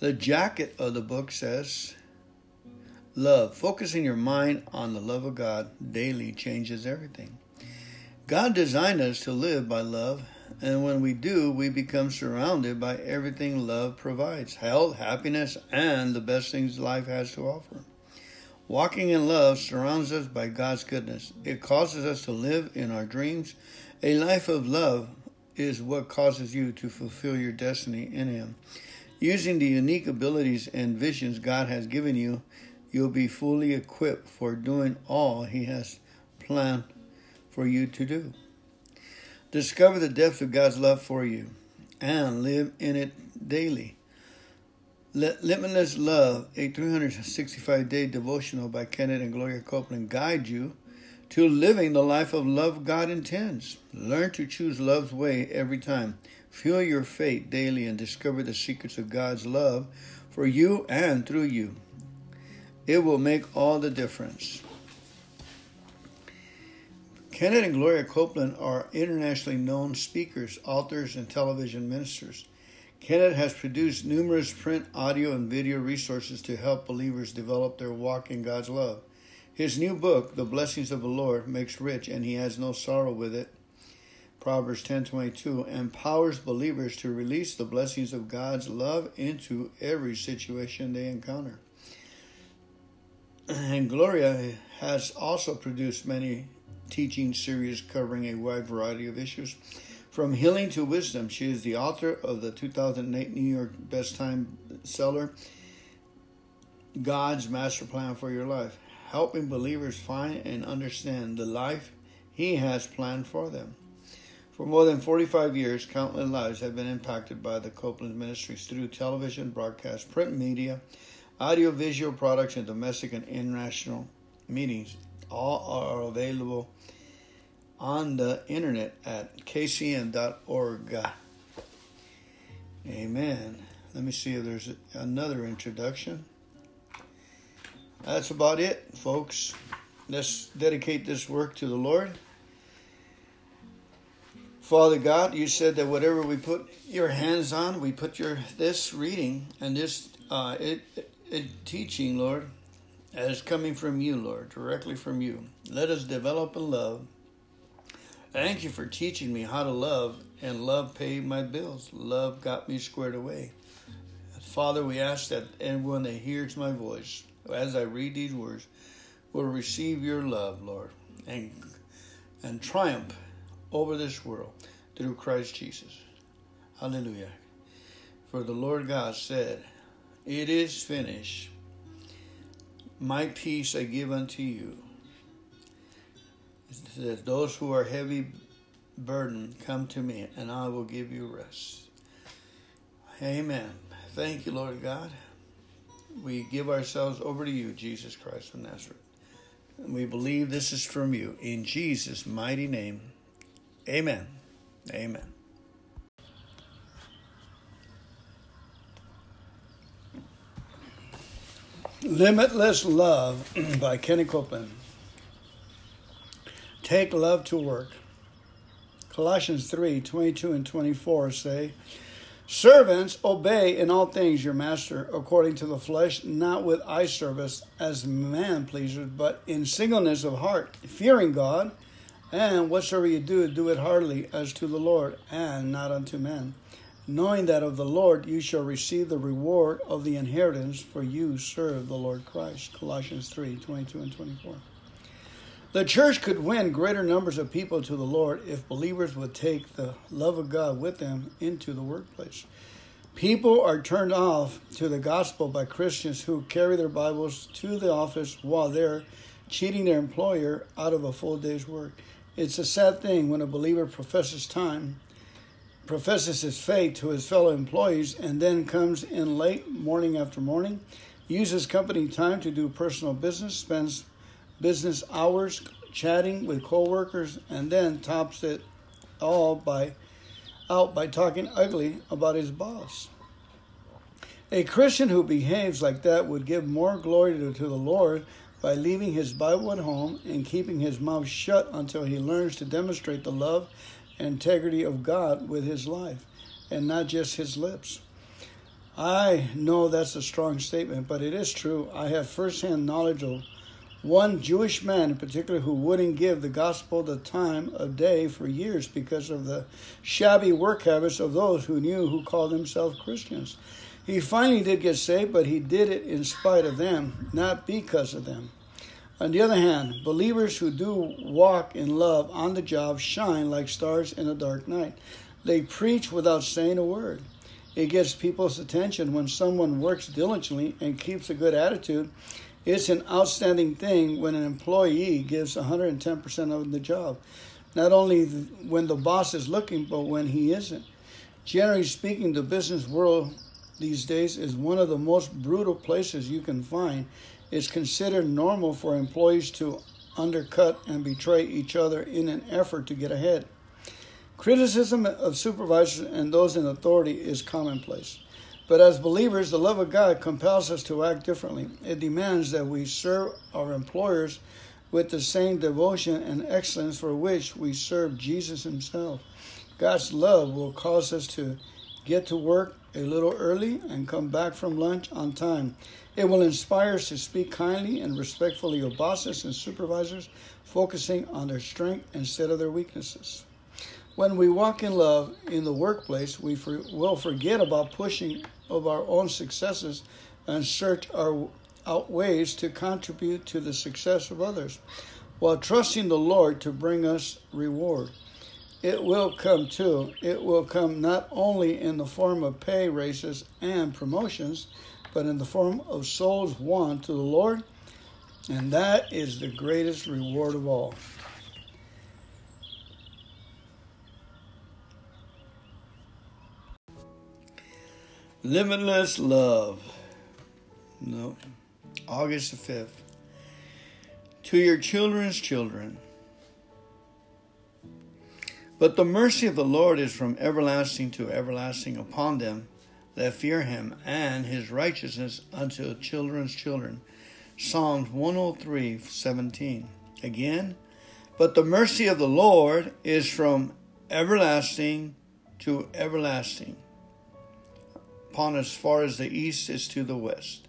The jacket of the book says, Love. Focusing your mind on the love of God daily changes everything. God designed us to live by love, and when we do, we become surrounded by everything love provides health, happiness, and the best things life has to offer. Walking in love surrounds us by God's goodness. It causes us to live in our dreams. A life of love is what causes you to fulfill your destiny in Him. Using the unique abilities and visions God has given you, you'll be fully equipped for doing all He has planned for you to do. Discover the depth of God's love for you and live in it daily. Let Limitless Love, a 365 day devotional by Kenneth and Gloria Copeland, guide you to living the life of love God intends. Learn to choose love's way every time. Feel your faith daily and discover the secrets of God's love for you and through you. It will make all the difference. Kenneth and Gloria Copeland are internationally known speakers, authors, and television ministers. Kenneth has produced numerous print, audio, and video resources to help believers develop their walk in God's love. His new book, The Blessings of the Lord, makes rich and he has no sorrow with it. Proverbs 10:22 empowers believers to release the blessings of God's love into every situation they encounter. *clears throat* And Gloria has also produced many teaching series covering a wide variety of issues from Healing to Wisdom, she is the author of the 2008 New York Best Time seller, God's Master Plan for Your Life, helping believers find and understand the life He has planned for them. For more than 45 years, countless lives have been impacted by the Copeland Ministries through television, broadcast, print media, audio-visual products, and domestic and international meetings. All are available on the internet at kcm.org. Amen. Let me see if there's another introduction. That's about it, folks. Let's dedicate this work to the Lord. Father God, you said that whatever we put your hands on, we put your this reading and this uh, it, it teaching, Lord, as coming from you, Lord, directly from you. Let us develop in love. Thank you for teaching me how to love, and love paid my bills. Love got me squared away. Father, we ask that everyone that hears my voice, as I read these words, will receive your love, Lord, and and triumph over this world through Christ Jesus. Hallelujah. For the Lord God said, It is finished. My peace I give unto you. Those who are heavy burdened come to me, and I will give you rest. Amen. Thank you, Lord God. We give ourselves over to you, Jesus Christ of Nazareth. And we believe this is from you. In Jesus' mighty name. Amen. Amen. Limitless Love by Kenny Copeland. Take love to work. Colossians 3 22 and 24 say, Servants, obey in all things your master according to the flesh, not with eye service as man pleasers, but in singleness of heart, fearing God. And whatsoever you do, do it heartily as to the Lord, and not unto men knowing that of the Lord you shall receive the reward of the inheritance, for you serve the Lord Christ. Colossians 3 22 and 24. The church could win greater numbers of people to the Lord if believers would take the love of God with them into the workplace. People are turned off to the gospel by Christians who carry their Bibles to the office while they're cheating their employer out of a full day's work. It's a sad thing when a believer professes time professes his faith to his fellow employees and then comes in late morning after morning, uses company time to do personal business, spends business hours chatting with coworkers, and then tops it all by out by talking ugly about his boss. A Christian who behaves like that would give more glory to, to the Lord by leaving his Bible at home and keeping his mouth shut until he learns to demonstrate the love and integrity of God with his life and not just his lips. I know that's a strong statement, but it is true. I have firsthand knowledge of one Jewish man in particular who wouldn't give the gospel the time of day for years because of the shabby work habits of those who knew who called themselves Christians. He finally did get saved, but he did it in spite of them, not because of them. On the other hand, believers who do walk in love on the job shine like stars in a dark night. They preach without saying a word. It gets people's attention when someone works diligently and keeps a good attitude. It's an outstanding thing when an employee gives 110% of the job. Not only when the boss is looking, but when he isn't. Generally speaking, the business world these days is one of the most brutal places you can find it's considered normal for employees to undercut and betray each other in an effort to get ahead. Criticism of supervisors and those in authority is commonplace. But as believers, the love of God compels us to act differently. It demands that we serve our employers with the same devotion and excellence for which we serve Jesus Himself. God's love will cause us to get to work a little early and come back from lunch on time. It will inspire us to speak kindly and respectfully of bosses and supervisors, focusing on their strength instead of their weaknesses. When we walk in love in the workplace, we for, will forget about pushing of our own successes and search our out ways to contribute to the success of others, while trusting the Lord to bring us reward. It will come too. It will come not only in the form of pay raises and promotions, but in the form of souls won to the Lord, and that is the greatest reward of all. Limitless love. No. August the 5th. To your children's children. But the mercy of the Lord is from everlasting to everlasting upon them that fear him, and his righteousness unto children's children. Psalms 103 17. Again, but the mercy of the Lord is from everlasting to everlasting, upon as far as the east is to the west.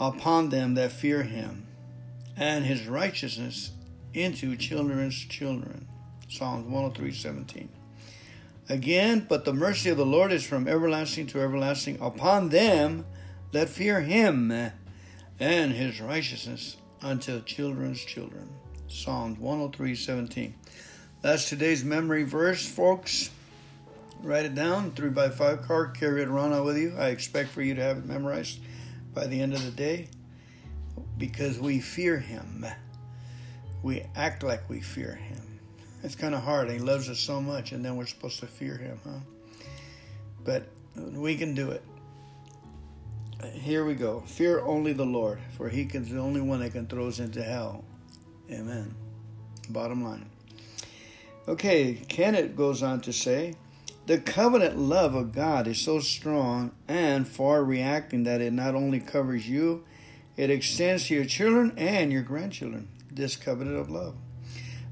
Upon them that fear him, and his righteousness into children's children. Psalms 103 17. Again, but the mercy of the Lord is from everlasting to everlasting upon them that fear him, and his righteousness unto children's children. Psalms 103 17. That's today's memory verse, folks. Write it down, 3 by 5 card, carry it around with you. I expect for you to have it memorized by the end of the day because we fear him. We act like we fear him. It's kind of hard. He loves us so much, and then we're supposed to fear him, huh? But we can do it. Here we go. Fear only the Lord, for he is the only one that can throw us into hell. Amen. Bottom line. Okay, Kenneth goes on to say, the covenant love of God is so strong and far reacting that it not only covers you, it extends to your children and your grandchildren. This covenant of love.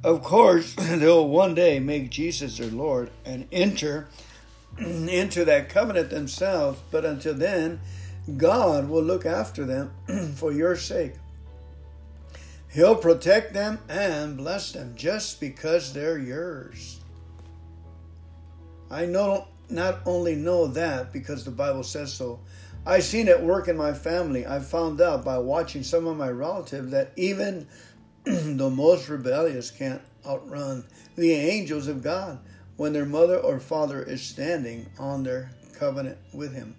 Of course, *clears throat* they'll one day make Jesus their Lord and enter *clears throat* into that covenant themselves, but until then, God will look after them *clears throat* for your sake. He'll protect them and bless them just because they're yours. I know not only know that because the Bible says so. I've seen it work in my family. I found out by watching some of my relatives that even *clears throat* the most rebellious can't outrun the angels of God when their mother or father is standing on their covenant with Him.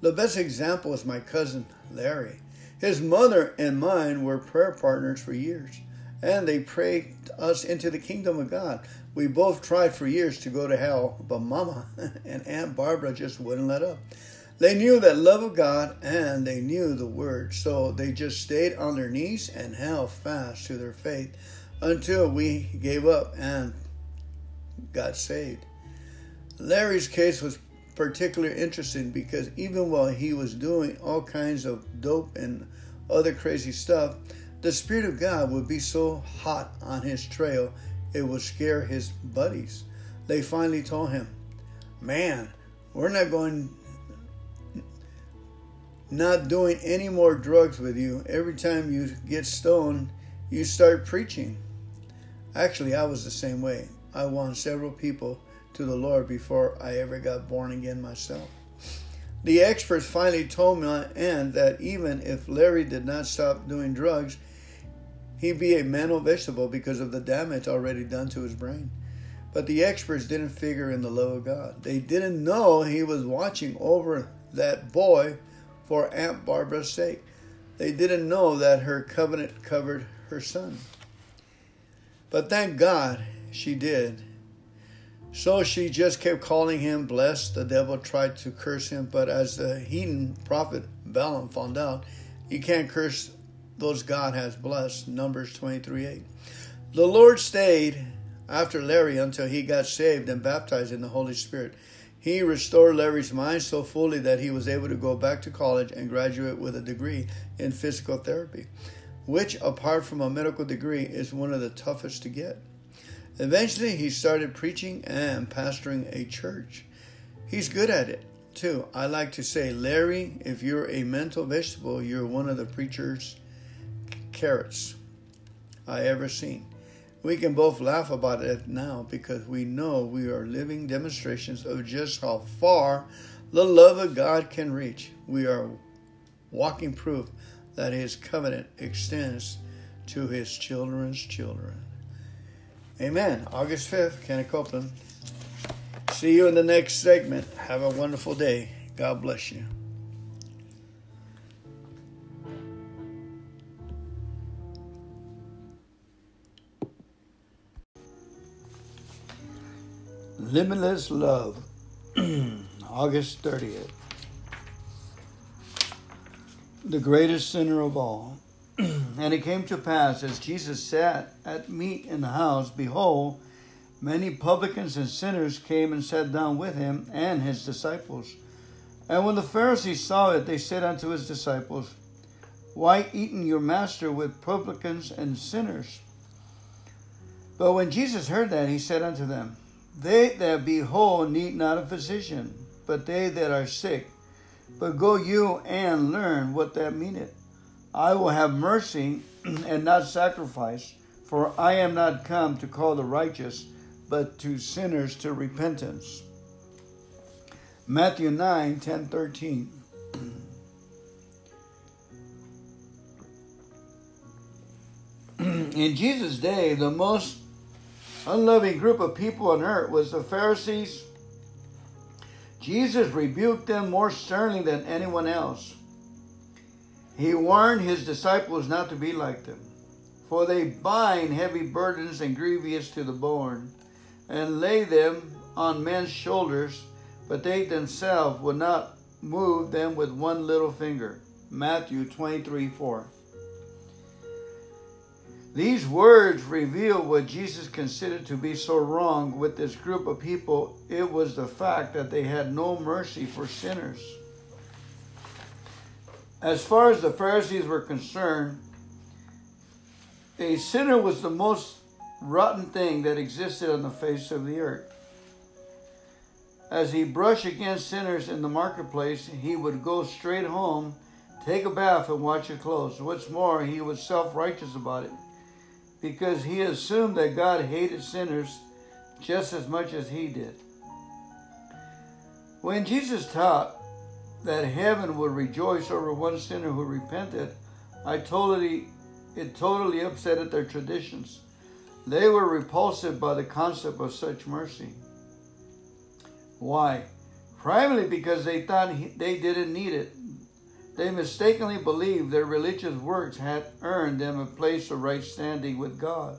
The best example is my cousin Larry. His mother and mine were prayer partners for years, and they prayed us into the kingdom of God. We both tried for years to go to hell, but Mama *laughs* and Aunt Barbara just wouldn't let up. They knew that love of God and they knew the word, so they just stayed on their knees and held fast to their faith until we gave up and got saved. Larry's case was particularly interesting because even while he was doing all kinds of dope and other crazy stuff, the Spirit of God would be so hot on his trail it would scare his buddies. They finally told him, Man, we're not going, not doing any more drugs with you. Every time you get stoned, you start preaching. Actually, I was the same way. I won several people to the Lord before I ever got born again myself. The experts finally told me and that even if Larry did not stop doing drugs, he'd be a mental vegetable because of the damage already done to his brain. But the experts didn't figure in the love of God. They didn't know he was watching over that boy for Aunt Barbara's sake. They didn't know that her covenant covered her son. But thank God she did so she just kept calling him blessed. The devil tried to curse him, but as the heathen prophet Balaam found out, you can't curse those God has blessed. Numbers 23 8. The Lord stayed after Larry until he got saved and baptized in the Holy Spirit. He restored Larry's mind so fully that he was able to go back to college and graduate with a degree in physical therapy, which, apart from a medical degree, is one of the toughest to get. Eventually, he started preaching and pastoring a church. He's good at it, too. I like to say, Larry, if you're a mental vegetable, you're one of the preacher's carrots I ever seen. We can both laugh about it now because we know we are living demonstrations of just how far the love of God can reach. We are walking proof that His covenant extends to His children's children. Amen. August 5th, Kenneth Copeland. See you in the next segment. Have a wonderful day. God bless you. Limitless Love, *clears throat* August 30th. The greatest sinner of all. *clears throat* and it came to pass, as Jesus sat at meat in the house, behold, many publicans and sinners came and sat down with him and his disciples. And when the Pharisees saw it, they said unto his disciples, Why eaten your master with publicans and sinners? But when Jesus heard that, he said unto them, They that be whole need not a physician, but they that are sick. But go you and learn what that meaneth. I will have mercy *clears throat* and not sacrifice, for I am not come to call the righteous, but to sinners to repentance. Matthew 9 10 13. *clears throat* In Jesus' day, the most unloving group of people on earth was the Pharisees. Jesus rebuked them more sternly than anyone else. He warned his disciples not to be like them, for they bind heavy burdens and grievous to the bone, and lay them on men's shoulders, but they themselves would not move them with one little finger. Matthew 23 4. These words reveal what Jesus considered to be so wrong with this group of people. It was the fact that they had no mercy for sinners. As far as the Pharisees were concerned, a sinner was the most rotten thing that existed on the face of the earth. As he brushed against sinners in the marketplace, he would go straight home, take a bath, and wash his clothes. What's more, he was self righteous about it because he assumed that God hated sinners just as much as he did. When Jesus taught that heaven would rejoice over one sinner who repented, I totally it totally upset at their traditions. They were repulsive by the concept of such mercy. Why? Primarily because they thought they didn't need it. They mistakenly believed their religious works had earned them a place of right standing with God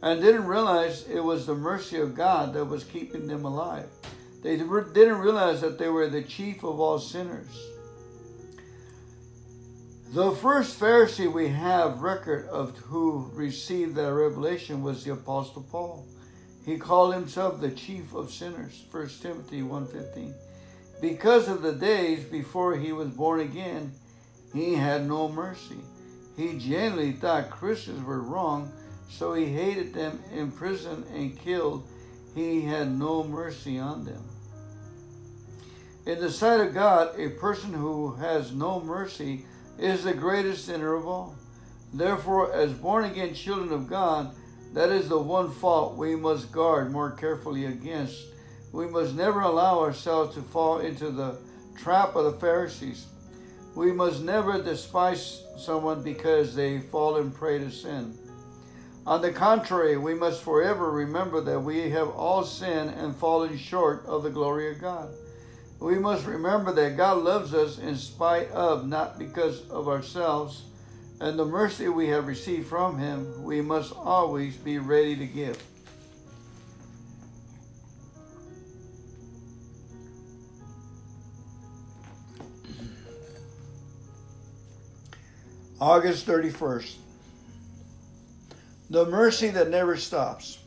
and didn't realize it was the mercy of God that was keeping them alive. They didn't realize that they were the chief of all sinners. The first Pharisee we have record of who received that revelation was the Apostle Paul. He called himself the chief of sinners, 1 Timothy 1.15. Because of the days before he was born again, he had no mercy. He genuinely thought Christians were wrong, so he hated them, imprisoned, and killed. He had no mercy on them. In the sight of God, a person who has no mercy is the greatest sinner of all. Therefore, as born again children of God, that is the one fault we must guard more carefully against we must never allow ourselves to fall into the trap of the Pharisees. We must never despise someone because they fall in prey to sin. On the contrary, we must forever remember that we have all sinned and fallen short of the glory of God. We must remember that God loves us in spite of, not because of ourselves, and the mercy we have received from Him, we must always be ready to give. August 31st. The mercy that never stops.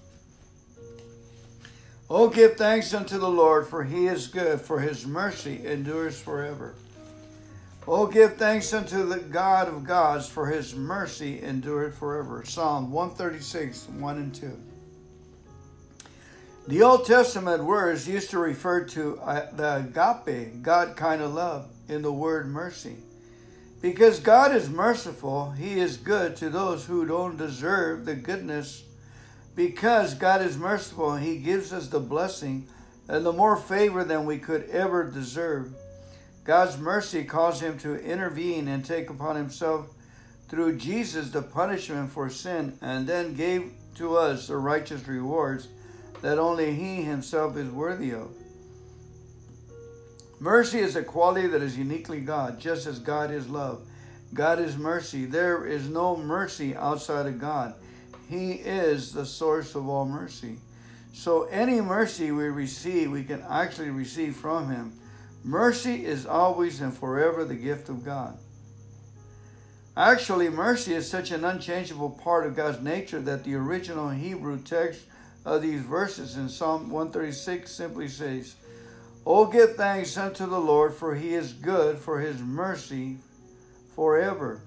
Oh, give thanks unto the Lord, for he is good, for his mercy endures forever. Oh, give thanks unto the God of gods, for his mercy endureth forever. Psalm 136, 1 and 2. The Old Testament words used to refer to uh, the agape, God kind of love, in the word mercy. Because God is merciful, He is good to those who don't deserve the goodness. Because God is merciful, He gives us the blessing and the more favor than we could ever deserve. God's mercy caused Him to intervene and take upon Himself through Jesus the punishment for sin and then gave to us the righteous rewards that only He Himself is worthy of. Mercy is a quality that is uniquely God, just as God is love. God is mercy. There is no mercy outside of God. He is the source of all mercy. So any mercy we receive, we can actually receive from Him. Mercy is always and forever the gift of God. Actually, mercy is such an unchangeable part of God's nature that the original Hebrew text of these verses in Psalm 136 simply says, Oh, give thanks unto the Lord, for he is good, for his mercy forever.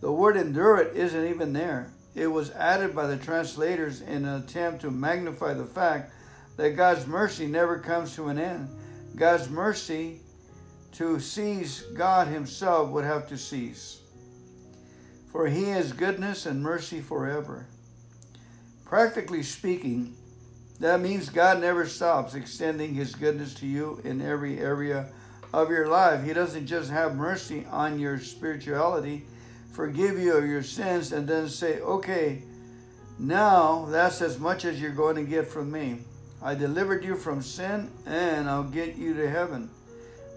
The word endure it isn't even there. It was added by the translators in an attempt to magnify the fact that God's mercy never comes to an end. God's mercy to cease, God Himself would have to cease. For He is goodness and mercy forever. Practically speaking, that means God never stops extending His goodness to you in every area of your life. He doesn't just have mercy on your spirituality, forgive you of your sins, and then say, okay, now that's as much as you're going to get from me. I delivered you from sin and I'll get you to heaven.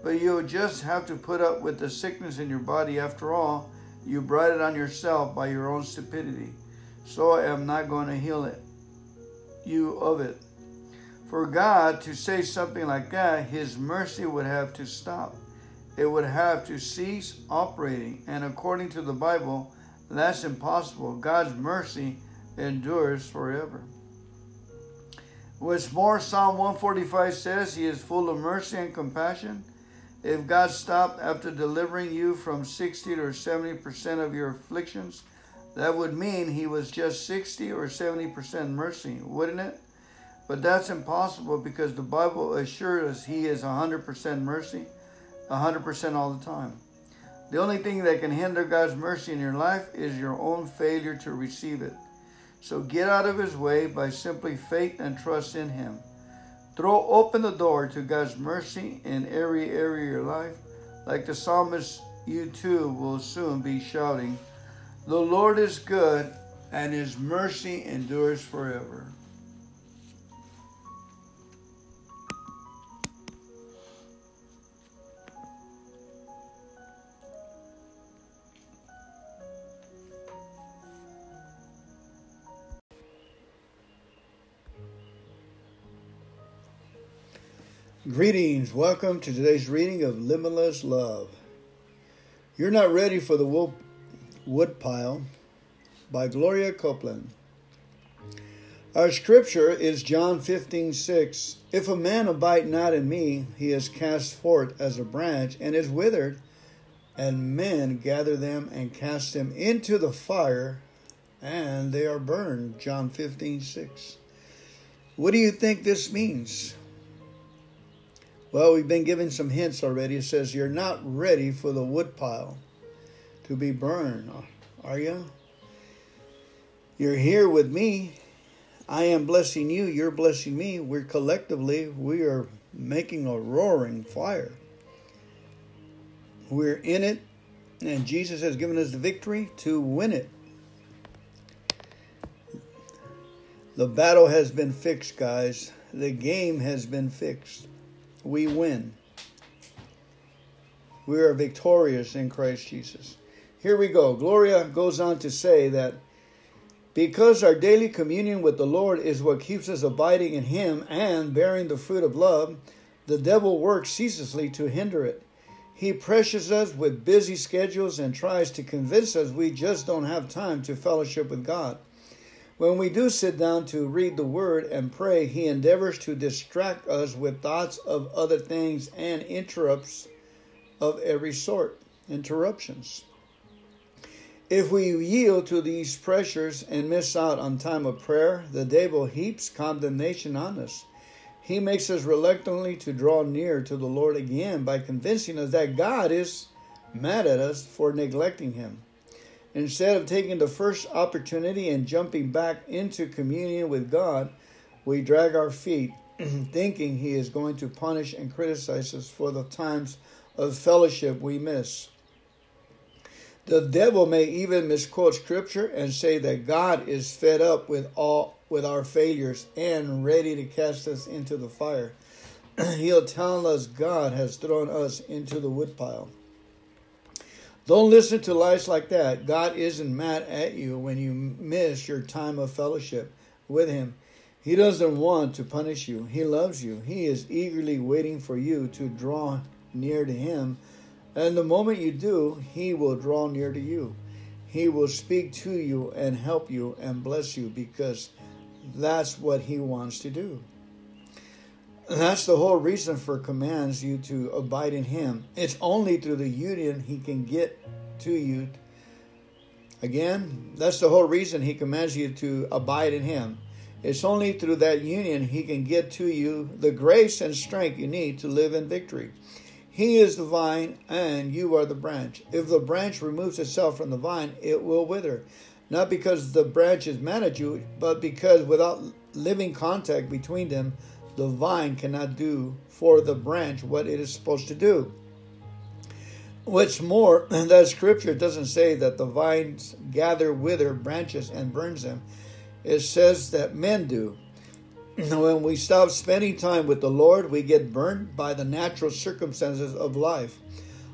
But you'll just have to put up with the sickness in your body after all. You brought it on yourself by your own stupidity. So I am not going to heal it. You of it. For God to say something like that, His mercy would have to stop. It would have to cease operating. And according to the Bible, that's impossible. God's mercy endures forever. What's more, Psalm 145 says He is full of mercy and compassion. If God stopped after delivering you from 60 or 70% of your afflictions, that would mean He was just 60 or 70% mercy, wouldn't it? But that's impossible because the Bible assures us He is 100% mercy, 100% all the time. The only thing that can hinder God's mercy in your life is your own failure to receive it. So get out of His way by simply faith and trust in Him. Throw open the door to God's mercy in every area of your life. Like the psalmist, you too will soon be shouting, The Lord is good, and His mercy endures forever. Greetings. Welcome to today's reading of Limitless Love. You're not ready for the woodpile by Gloria Copeland. Our scripture is John 15 6. If a man abide not in me, he is cast forth as a branch and is withered, and men gather them and cast them into the fire, and they are burned. John 15 6. What do you think this means? Well, we've been given some hints already. It says, You're not ready for the woodpile to be burned, are you? You're here with me. I am blessing you. You're blessing me. We're collectively, we are making a roaring fire. We're in it, and Jesus has given us the victory to win it. The battle has been fixed, guys. The game has been fixed we win. We are victorious in Christ Jesus. Here we go. Gloria goes on to say that because our daily communion with the Lord is what keeps us abiding in Him and bearing the fruit of love, the devil works ceaselessly to hinder it. He pressures us with busy schedules and tries to convince us we just don't have time to fellowship with God. When we do sit down to read the Word and pray, He endeavors to distract us with thoughts of other things and interrupts of every sort. Interruptions. If we yield to these pressures and miss out on time of prayer, the devil heaps condemnation on us. He makes us reluctantly to draw near to the Lord again by convincing us that God is mad at us for neglecting Him. Instead of taking the first opportunity and jumping back into communion with God, we drag our feet, *clears throat* thinking He is going to punish and criticize us for the times of fellowship we miss. The devil may even misquote scripture and say that God is fed up with all with our failures and ready to cast us into the fire. *clears throat* He'll tell us God has thrown us into the woodpile. Don't listen to lies like that. God isn't mad at you when you miss your time of fellowship with Him. He doesn't want to punish you. He loves you. He is eagerly waiting for you to draw near to Him. And the moment you do, He will draw near to you. He will speak to you and help you and bless you because that's what He wants to do. That's the whole reason for commands you to abide in Him. It's only through the union He can get to you Again, that's the whole reason he commands you to abide in him. It's only through that union he can get to you the grace and strength you need to live in victory. He is the vine and you are the branch. If the branch removes itself from the vine, it will wither. Not because the branch is mad at you, but because without living contact between them, the vine cannot do for the branch what it is supposed to do. What's more, *clears throat* that scripture doesn't say that the vines gather wither branches and burns them. It says that men do. When we stop spending time with the Lord, we get burned by the natural circumstances of life.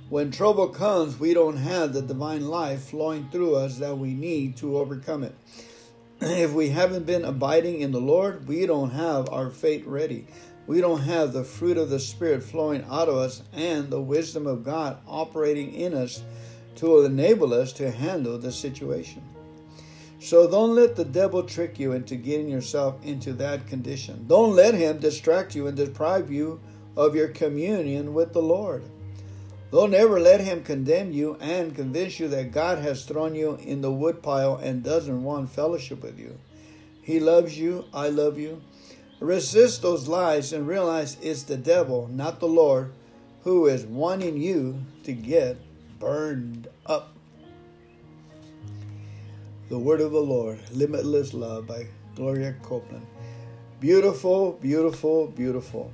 When trouble comes, we don't have the divine life flowing through us that we need to overcome it. *clears throat* If we haven't been abiding in the Lord, we don't have our fate ready we don't have the fruit of the Spirit flowing out of us and the wisdom of God operating in us to enable us to handle the situation. So don't let the devil trick you into getting yourself into that condition. Don't let him distract you and deprive you of your communion with the Lord. Don't ever let him condemn you and convince you that God has thrown you in the woodpile and doesn't want fellowship with you. He loves you. I love you. Resist those lies and realize it's the devil, not the Lord, who is wanting you to get burned up. The Word of the Lord, Limitless Love by Gloria Copeland. Beautiful, beautiful, beautiful.